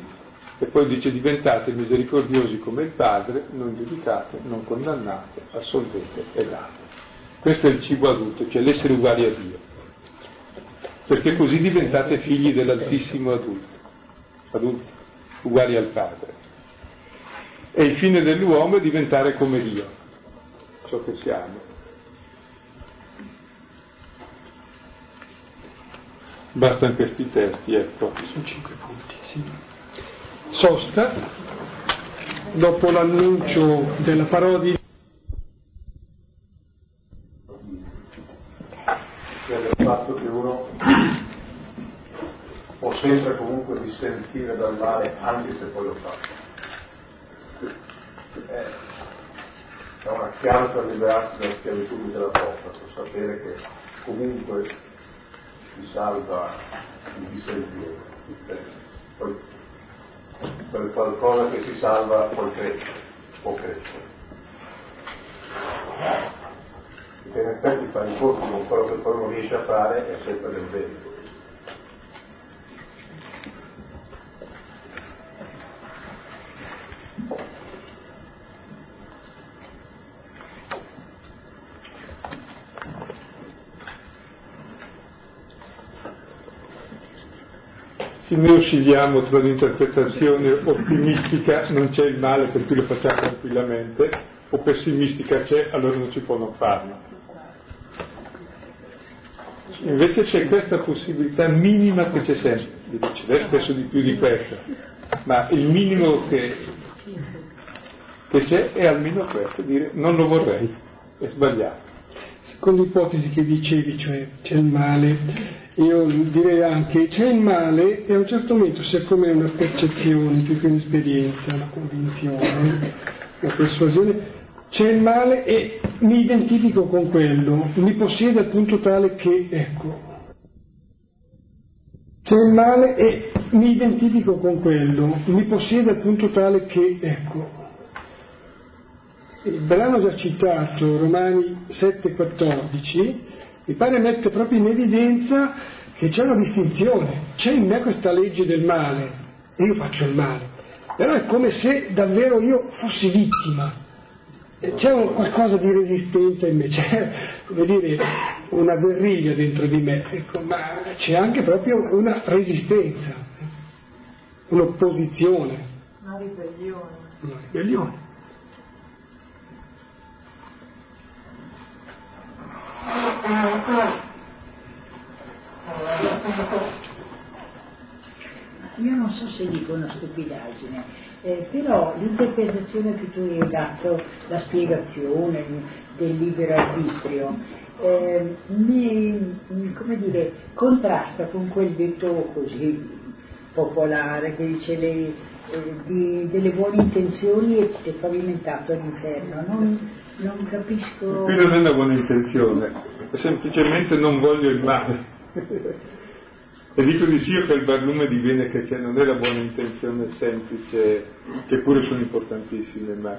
Speaker 2: e poi dice diventate misericordiosi come il Padre, non giudicate, non condannate, assolvete e date. Questo è il cibo adulto, cioè l'essere uguali a Dio. Perché così diventate figli dell'Altissimo adulto, adulti, uguali al Padre. E il fine dell'uomo è diventare come Dio, ciò che siamo. Bastano questi testi, ecco.
Speaker 1: Sono cinque punti, sì. Sosta, dopo l'annuncio della parola di
Speaker 3: del fatto che uno può sempre comunque dissentire dal male anche se poi lo fa. È una chiave per liberarsi dalla schiavitù della porta, per sapere che comunque ti salva il dissentire. Poi per qualcosa che si salva poi cresce, può crescere. che in effetti fare i conti con quello che poi non riesce a fare è sempre del bene.
Speaker 2: Se noi oscilliamo tra l'interpretazione ottimistica non c'è il male per cui lo facciamo tranquillamente, o pessimistica c'è, allora non si può non farlo. Invece c'è questa possibilità minima che c'è sempre, deve spesso di più di questa, ma il minimo che, che c'è è almeno questo, dire non lo vorrei, è sbagliato.
Speaker 1: Secondo l'ipotesi che dicevi, cioè c'è il male, io direi anche c'è il male e a un certo momento, siccome è una percezione più che un'esperienza, una convinzione, una persuasione, c'è il male e mi identifico con quello, mi possiede al punto tale che, ecco, c'è il male e mi identifico con quello, mi possiede al punto tale che, ecco, il brano già citato, Romani 7,14, mi pare mette proprio in evidenza che c'è una distinzione, c'è in me questa legge del male e io faccio il male, però è come se davvero io fossi vittima, c'è un, qualcosa di resistenza in me, c'è come dire una guerriglia dentro di me, ecco, ma c'è anche proprio una resistenza, un'opposizione.
Speaker 4: Una ribellione.
Speaker 1: Una ribellione.
Speaker 4: Io non so se dico una stupidaggine, eh, però l'interpretazione che tu hai dato, la spiegazione del libero arbitrio, eh, mi, come dire, contrasta con quel detto così popolare che dice le, eh, di, delle buone intenzioni è pavimentato all'inferno. Non, non capisco.
Speaker 2: Qui non è una buona intenzione, semplicemente non voglio il male. e dico di sì che il barlume diviene che c'è, non è la buona intenzione semplice, che pure sono importantissime, ma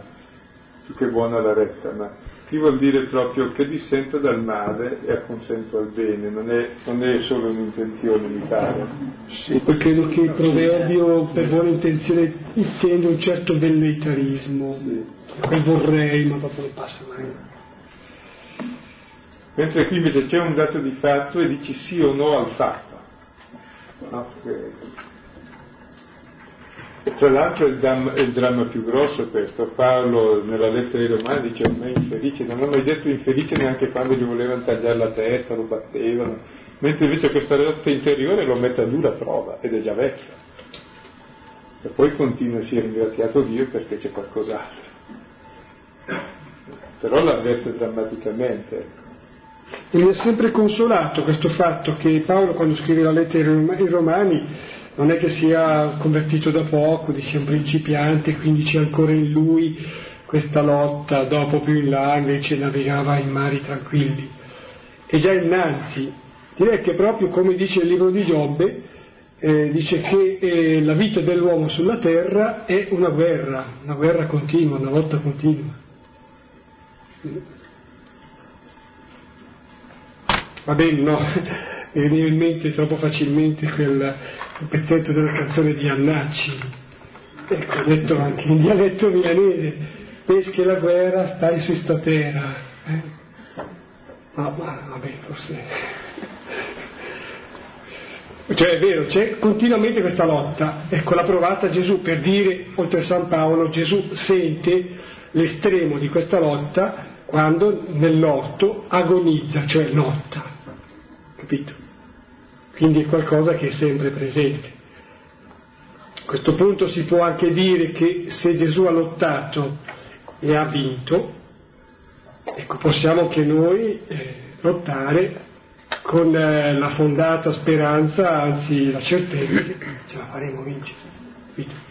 Speaker 2: più che buona la retta, ma qui vuol dire proprio che dissento dal male e acconsento al bene, non è, non è solo un'intenzione vitale.
Speaker 1: Sì, poi credo che il proverbio per buona intenzione intende un certo velleitarismo. Sì poi vorrei, ma dopo non passa mai.
Speaker 2: Mentre qui invece c'è un dato di fatto e dici sì o no al fatto. No? Tra l'altro è il, è il, dramma, più grosso questo. Paolo nella lettera ai Romani dice a me infelice, non ho mai detto infelice neanche quando gli volevano tagliare la testa, lo battevano, mentre invece questa lotta interiore lo mette a dura prova ed è già vecchia. E poi continua, si è ringraziato Dio perché c'è qualcos'altro però l'avverte drammaticamente.
Speaker 1: E mi ha sempre consolato questo fatto che Paolo quando scrive la lettera ai Romani non è che sia convertito da poco, dice un principiante, quindi c'è ancora in lui questa lotta, dopo più in là invece navigava in mari tranquilli. E già innanzi, direi che proprio come dice il libro di Giobbe, eh, dice che eh, la vita dell'uomo sulla terra è una guerra, una guerra continua, una lotta continua. Va bene, no? Mi veniva in mente troppo facilmente quel, quel pezzetto della canzone di Annacci, ecco, detto anche in dialetto milanese, pesche la guerra, stai su sta terra. Eh? No, ma vabbè, forse... Cioè è vero, c'è continuamente questa lotta, ecco l'ha provata Gesù per dire, oltre a San Paolo, Gesù sente l'estremo di questa lotta quando nell'orto agonizza, cioè lotta, capito? Quindi è qualcosa che è sempre presente. A questo punto si può anche dire che se Gesù ha lottato e ha vinto, ecco, possiamo anche noi eh, lottare con eh, la fondata speranza, anzi la certezza che ce la faremo vincere. Capito?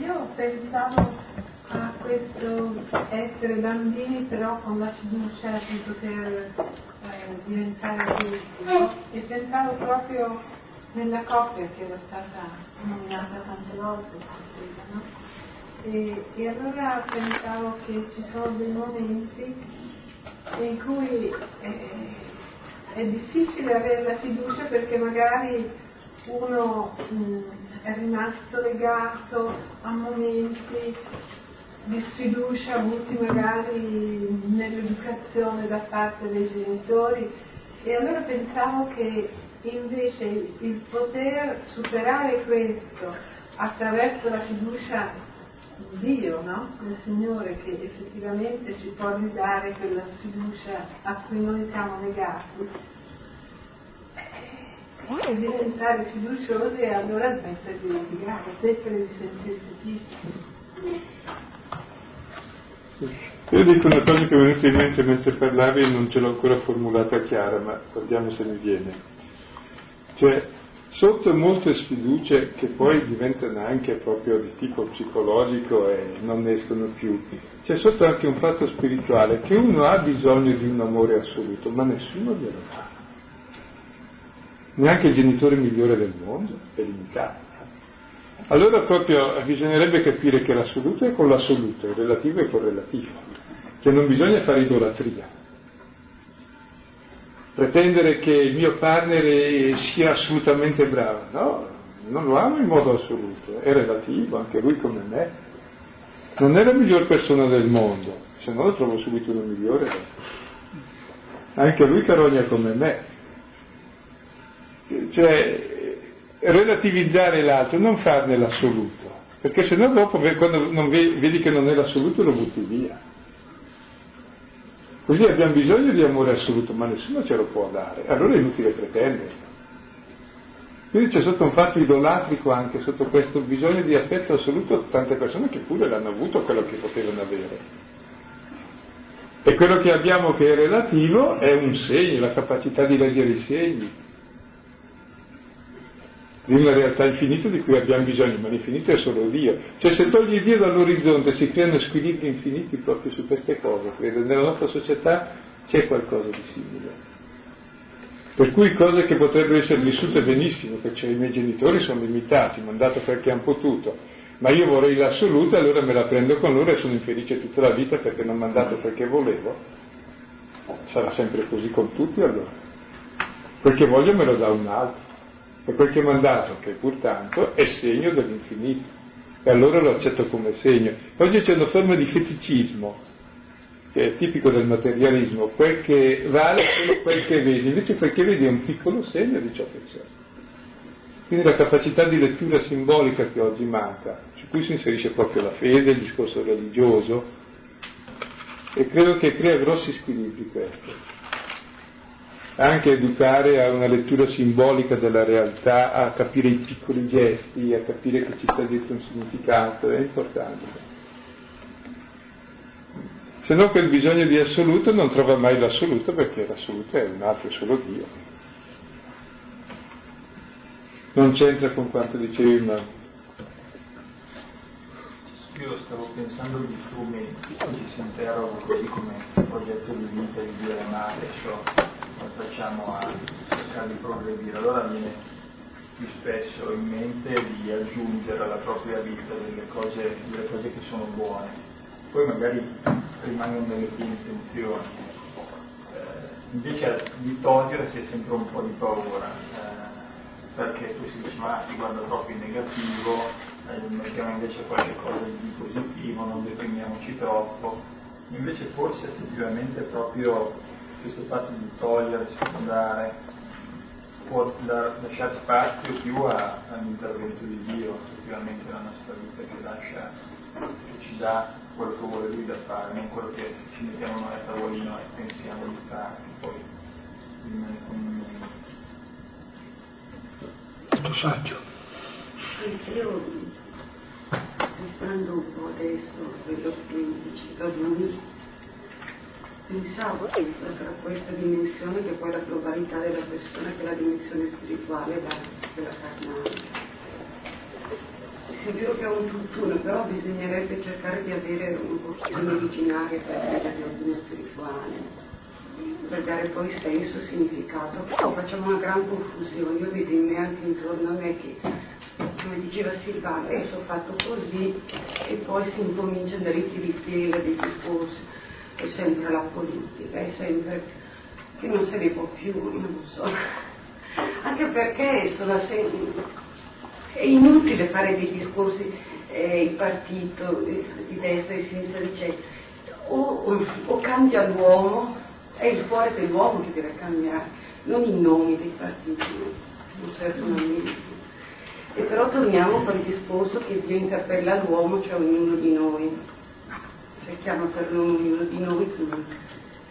Speaker 5: io pensavo questo essere bambini però con la fiducia di poter eh, diventare adulti e pensavo proprio nella coppia che era stata nominata tante volte, no? E, e allora pensavo che ci sono dei momenti in cui eh, è difficile avere la fiducia perché magari uno mh, è rimasto legato a momenti di sfiducia avuti magari nell'educazione da parte dei genitori e allora pensavo che invece il poter superare questo attraverso la fiducia in Dio, no? nel Signore che effettivamente ci può ridare quella fiducia a cui noi siamo legati, e diventare fiduciosi e allora smettere di litigare, smettere di sentirsi piccoli.
Speaker 2: Io dico una cosa che è venuta in mente mentre parlavi e non ce l'ho ancora formulata chiara, ma guardiamo se mi viene. Cioè, sotto molte sfiducie che poi diventano anche proprio di tipo psicologico e non ne escono più, c'è sotto anche un fatto spirituale che uno ha bisogno di un amore assoluto, ma nessuno glielo dà. Neanche il genitore migliore del mondo è limitato. Allora proprio bisognerebbe capire che l'assoluto è con l'assoluto, il relativo è col relativo, che non bisogna fare idolatria. Pretendere che il mio partner sia assolutamente bravo, no, non lo amo in modo assoluto, è relativo, anche lui come me. Non è la miglior persona del mondo, se no lo trovo subito uno migliore. Anche lui carogna come me. Cioè, relativizzare l'altro, non farne l'assoluto, perché se no dopo quando vedi che non è l'assoluto lo butti via. Così abbiamo bisogno di amore assoluto, ma nessuno ce lo può dare, allora è inutile pretendere. Quindi c'è sotto un fatto idolatrico anche, sotto questo bisogno di affetto assoluto, tante persone che pure l'hanno avuto quello che potevano avere. E quello che abbiamo che è relativo è un segno, la capacità di leggere i segni, di una realtà infinita di cui abbiamo bisogno, ma l'infinito è solo Dio. Cioè se togli Dio dall'orizzonte si creano squilibri infiniti proprio su queste cose, credo. Nella nostra società c'è qualcosa di simile. Per cui cose che potrebbero essere vissute benissimo, perché i miei genitori sono limitati, mi hanno dato perché hanno potuto, ma io vorrei l'assoluto, allora me la prendo con loro e sono infelice tutta la vita perché non mi hanno dato perché volevo. Sarà sempre così con tutti allora. Quel che voglio me lo dà un altro. E quel che mi ha dato, che pur tanto, è segno dell'infinito. E allora lo accetto come segno. Oggi c'è una forma di feticismo, che è tipico del materialismo, quel che vale è solo quel che vedi, invece quel che vedi è un piccolo segno di ciò che c'è. Quindi la capacità di lettura simbolica che oggi manca, su cui si inserisce proprio la fede, il discorso religioso, e credo che crea grossi squilibri questo anche educare a una lettura simbolica della realtà, a capire i piccoli gesti, a capire che ci sta dietro un significato, è importante. Se no quel bisogno di assoluto non trova mai l'assoluto perché l'assoluto è un altro, è solo Dio. Non c'entra con quanto dicevi ma
Speaker 6: io stavo pensando strumenti, oggi si interroga così come progetto di vita di dire ma adesso facciamo a cercare di progredire, allora viene più spesso in mente di aggiungere alla propria vita delle cose, delle cose che sono buone, poi magari rimangono delle tue intenzioni. Eh, invece di togliere si è sempre un po' di paura, eh, perché poi si dice ma si guarda troppo in negativo, eh, mettiamo invece qualche cosa di positivo, non deprimiamoci troppo. Invece forse effettivamente proprio questo fatto di togliere, secondare, può dar, lasciare spazio più a, all'intervento di Dio effettivamente nella nostra vita che lascia, che ci dà quello che vuole Lui da fare, non quello che ci mettiamo noi a tavolino e pensiamo di fare, poi rimane con
Speaker 1: Molto saggio.
Speaker 7: Io, pensando un po' adesso a quello che diceva lui, pensavo che tra questa dimensione che poi la globalità della persona che è la dimensione spirituale della carnale. Sì, è vero che è un tutt'uno, però bisognerebbe cercare di avere una posizione originaria per di ordine spirituale, per dare poi senso, significato. Poi facciamo una gran confusione, io vedo in me anche intorno a me che come diceva Silvana, adesso ho fatto così e poi si incominciano delle tiritire dei discorsi, è sempre la politica, è sempre che non se ne può più, non so. Anche perché sempre... è inutile fare dei discorsi, eh, il partito eh, di destra e sinistra dice o, o cambia l'uomo, è il cuore dell'uomo che deve cambiare, non i nomi dei partiti, non servono a niente. E però torniamo a quel discorso che Dio interpella l'uomo, cioè ognuno di noi. Chiama per ognuno di noi,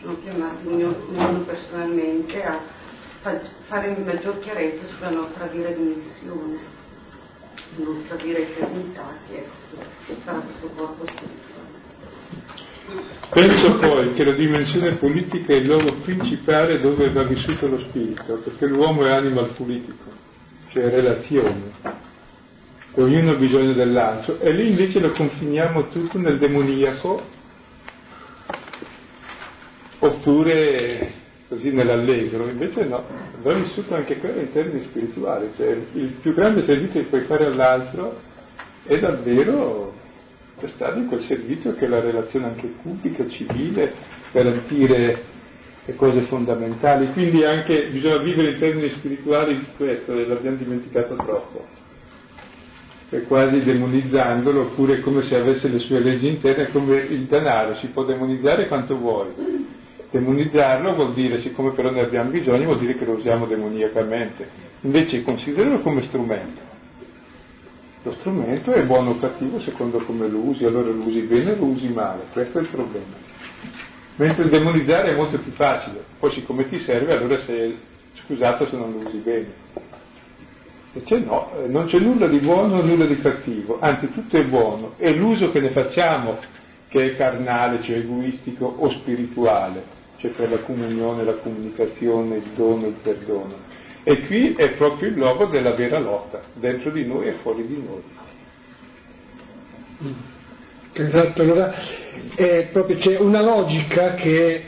Speaker 7: sono chiamati ognuno personalmente a fare maggior chiarezza sulla nostra vera dimensione, la nostra vera eternità che sarà questo corpo spirituale.
Speaker 2: Penso poi che la dimensione politica è il luogo principale dove va vissuto lo spirito, perché l'uomo è animal politico, cioè relazione, ognuno ha bisogno dell'altro, e lì invece lo confiniamo tutto nel demoniaco, oppure così nell'allegro, invece no, va vissuto anche quello in termini spirituali, cioè il più grande servizio che puoi fare all'altro è davvero prestare quel servizio che è la relazione anche pubblica, civile, garantire le cose fondamentali, quindi anche bisogna vivere in termini spirituali questo, e l'abbiamo dimenticato troppo, quasi demonizzandolo, oppure come se avesse le sue leggi interne, come il denaro, si può demonizzare quanto vuoi. Demonizzarlo vuol dire, siccome però ne abbiamo bisogno, vuol dire che lo usiamo demoniacamente. Invece consideralo come strumento lo strumento è buono o cattivo secondo come lo usi, allora lo usi bene o lo usi male, questo è il problema. Mentre demonizzare è molto più facile, poi siccome ti serve allora sei scusato se non lo usi bene. Invece no, eh, non c'è nulla di buono nulla di cattivo, anzi tutto è buono, è l'uso che ne facciamo che è carnale, cioè egoistico o spirituale, cioè per la comunione, la comunicazione, il dono, il perdono. E qui è proprio il luogo della vera lotta, dentro di noi e fuori di noi.
Speaker 1: Mm. Esatto, allora eh, proprio c'è una logica che è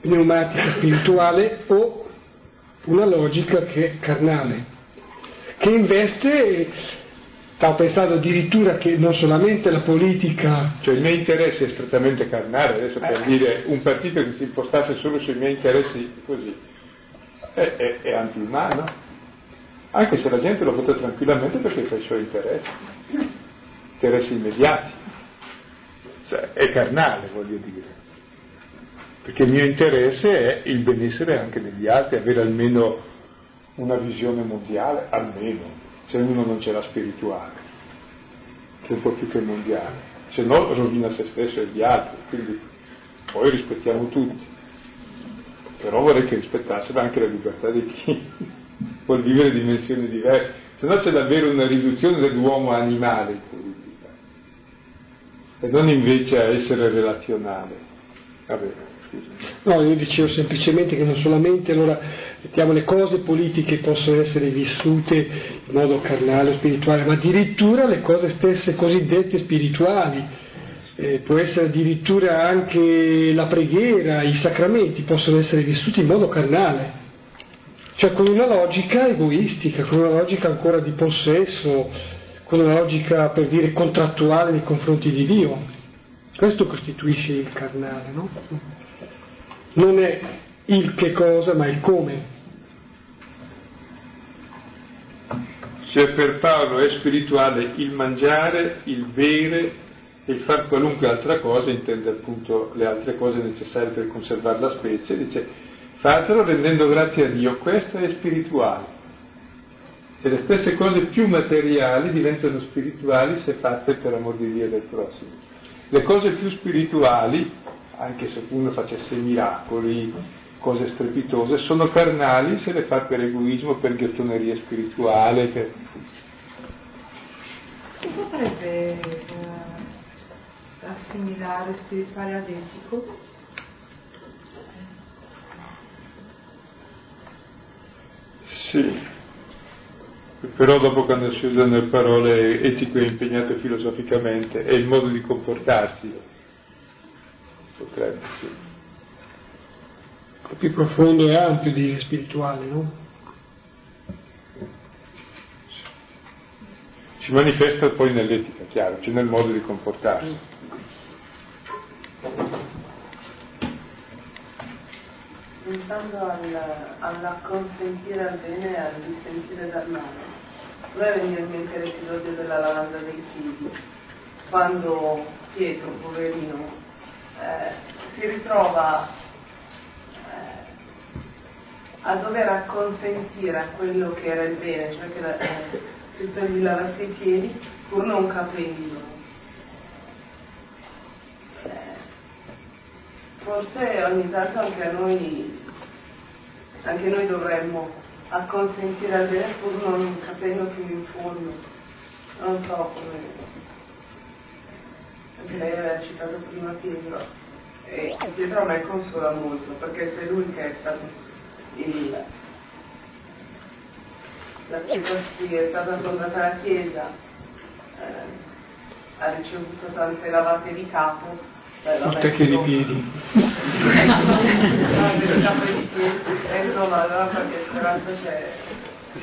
Speaker 1: pneumatica spirituale o una logica che è carnale, che investe, stavo pensando addirittura che non solamente la politica...
Speaker 2: Cioè il mio interesse è strettamente carnale, adesso per eh. dire un partito che si impostasse solo sui miei interessi così, è, è, è antiumano, anche se la gente lo vota tranquillamente perché fa i suoi interessi, interessi immediati, cioè, è carnale voglio dire, perché il mio interesse è il benessere anche degli altri, avere almeno una visione mondiale, almeno, se uno non ce l'ha spirituale, che è un po' più che mondiale, se no rovina se stesso e gli altri, quindi poi rispettiamo tutti però vorrei che rispettassero anche la libertà di chi vuol vivere dimensioni diverse, se no c'è davvero una riduzione dell'uomo animale in politica, e non invece a essere relazionale. Vabbè,
Speaker 1: no, io dicevo semplicemente che non solamente allora mettiamo le cose politiche possono essere vissute in modo carnale o spirituale, ma addirittura le cose stesse cosiddette spirituali eh, può essere addirittura anche la preghiera, i sacramenti possono essere vissuti in modo carnale, cioè con una logica egoistica, con una logica ancora di possesso, con una logica per dire contrattuale nei confronti di Dio. Questo costituisce il carnale, no? Non è il che cosa, ma il come.
Speaker 2: Cioè per Paolo è spirituale il mangiare, il bere, e il far qualunque altra cosa intende appunto le altre cose necessarie per conservare la specie, dice fatelo rendendo grazie a Dio, questo è spirituale. E le stesse cose più materiali diventano spirituali se fatte per amor di Dio del prossimo. Le cose più spirituali, anche se uno facesse miracoli, cose strepitose, sono carnali se le fa per egoismo, per ghiottoneria spirituale. Per...
Speaker 5: Si potrebbe assimilare spirituale ad etico?
Speaker 2: Sì, però dopo quando si usano le parole etico e impegnato filosoficamente è il modo di comportarsi, potrebbe sì.
Speaker 1: È più profondo e ampio di spirituale, no?
Speaker 2: si manifesta poi nell'etica, chiaro, cioè nel modo di comportarsi.
Speaker 8: Pensando al, all'acconsentire al bene e al dissentire dal male, vorrei venire in mente l'episodio della lavanda dei figli, quando Pietro, poverino, eh, si ritrova eh, a dover acconsentire a quello che era il bene, cioè che la, eh, Cristo gli lavasse i piedi, pur non capendo. Eh, forse ogni tanto anche noi, anche noi dovremmo acconsentire al bene pur non capendo fino in fondo. Non so come. Anche lei aveva citato prima Pietro. E Pietro a me consola molto, perché se lui che è stato il, la città è stata fondata la Chiesa, eh, ha ricevuto tante lavate di capo, vabbè,
Speaker 1: Oltre che di piedi.
Speaker 8: lavate di capo di piedi, e insomma allora qualche speranza c'è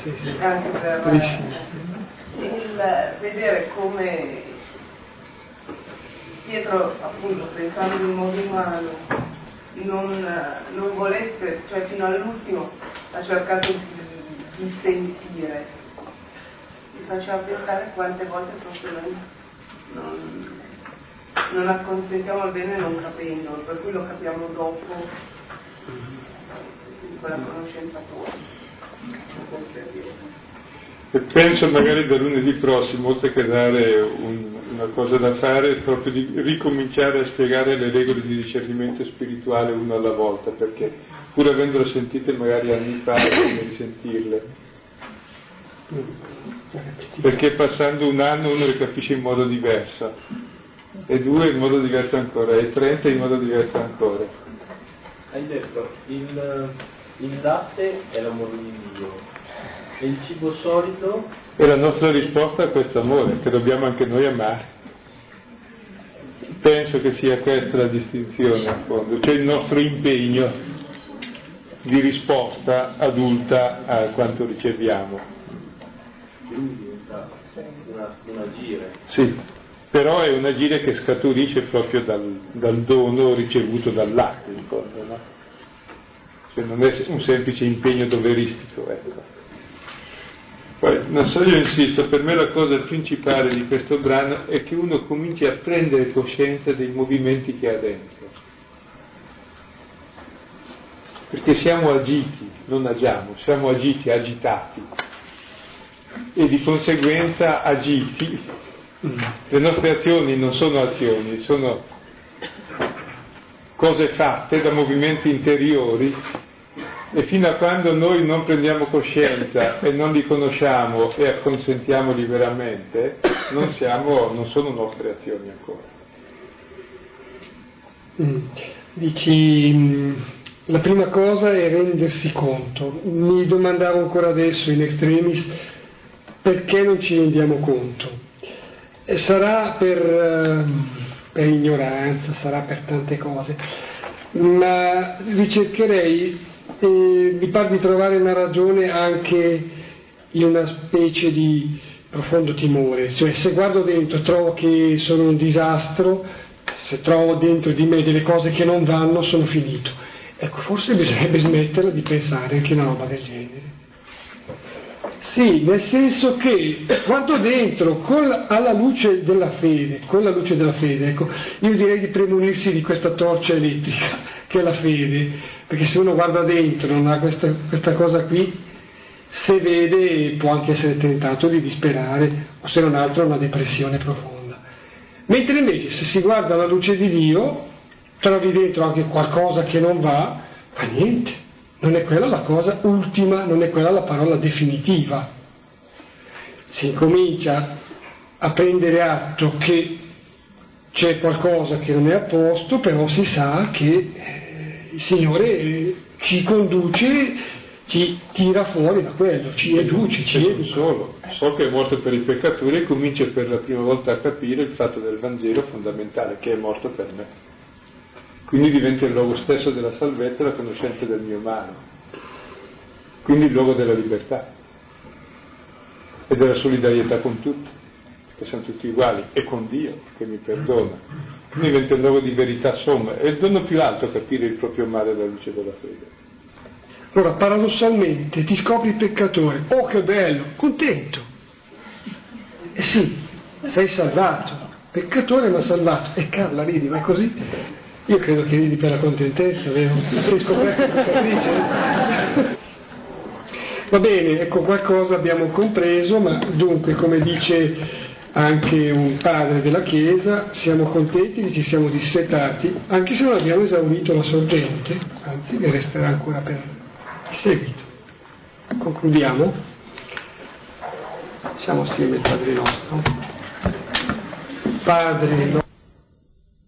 Speaker 1: Sì, sì.
Speaker 8: anche per eh, il vedere come Pietro appunto pensando in modo umano non, non volesse, cioè fino all'ultimo ha cercato di, di sentire, mi faceva pensare quante volte proprio noi non, non acconsentiamo al bene non capendolo, per cui lo capiamo dopo in quella conoscenza poi. Questo è vero.
Speaker 2: E penso magari da lunedì prossimo, oltre che dare un- una cosa da fare, proprio di ricominciare a spiegare le regole di discernimento spirituale uno alla volta, perché pur avendole sentite magari anni fa, è come risentirle. Perché passando un anno uno le capisce in modo diverso, e due in modo diverso ancora, e trenta in modo diverso ancora.
Speaker 9: Hai detto il, il latte è l'amore di Dio e il cibo solido
Speaker 2: E la nostra risposta a questo amore, che dobbiamo anche noi amare. Penso che sia questa la distinzione in fondo, cioè il nostro impegno di risposta adulta a quanto riceviamo.
Speaker 9: quindi diventa un agire.
Speaker 2: Sì, però è un agire che scaturisce proprio dal, dal dono ricevuto dall'atto, in fondo, no? Cioè non è un semplice impegno doveristico, ecco. Poi, non so, io insisto, per me la cosa principale di questo brano è che uno cominci a prendere coscienza dei movimenti che ha dentro. Perché siamo agiti, non agiamo, siamo agiti, agitati. E di conseguenza agiti. Le nostre azioni non sono azioni, sono cose fatte da movimenti interiori e fino a quando noi non prendiamo coscienza e non li conosciamo e acconsentiamoli veramente, non, siamo, non sono nostre azioni ancora.
Speaker 1: Mm. Dici, mm, la prima cosa è rendersi conto. Mi domandavo ancora adesso in extremis perché non ci rendiamo conto. E sarà per, eh, per ignoranza, sarà per tante cose, ma ricercherei, eh, mi pare di trovare una ragione anche in una specie di profondo timore, cioè se guardo dentro e trovo che sono un disastro, se trovo dentro di me delle cose che non vanno, sono finito. Ecco, forse bisognerebbe smetterla di pensare anche una roba del genere. Sì, nel senso che quando dentro, con, alla luce della fede, con la luce della fede, ecco, io direi di premunirsi di questa torcia elettrica che è la fede, perché se uno guarda dentro, non ha questa, questa cosa qui, se vede può anche essere tentato di disperare, o se non altro una depressione profonda. Mentre invece se si guarda alla luce di Dio, trovi dentro anche qualcosa che non va, fa niente. Non è quella la cosa ultima, non è quella la parola definitiva. Si incomincia a prendere atto che c'è qualcosa che non è a posto, però si sa che eh, il Signore eh, ci conduce, ci tira fuori da quello, ci educe,
Speaker 2: E
Speaker 1: ci
Speaker 2: non
Speaker 1: educa.
Speaker 2: solo, so che è morto per i peccatori e comincio per la prima volta a capire il fatto del Vangelo fondamentale, che è morto per me. Quindi diventa il luogo stesso della salvezza la conoscenza del mio male. Quindi il luogo della libertà e della solidarietà con tutti. Che sono tutti uguali, e con Dio che mi perdona. Quindi diventa un dono di verità somma. È il dono più alto capire il proprio male alla luce della fede.
Speaker 1: Allora, paradossalmente, ti scopri peccatore. Oh, che bello, contento. Eh sì, sei salvato. Peccatore ma salvato. E Carla ridi, ma è così? Io credo che ridi per la contentezza, vero? Hai scoperto peccatrice? Va bene, ecco qualcosa abbiamo compreso, ma dunque, come dice anche un padre della Chiesa, siamo contenti che ci siamo dissetati, anche se non abbiamo esaurito la sorgente, anzi ne resterà ancora per il seguito. Concludiamo? Siamo assieme al Padre nostro. Padre nostro.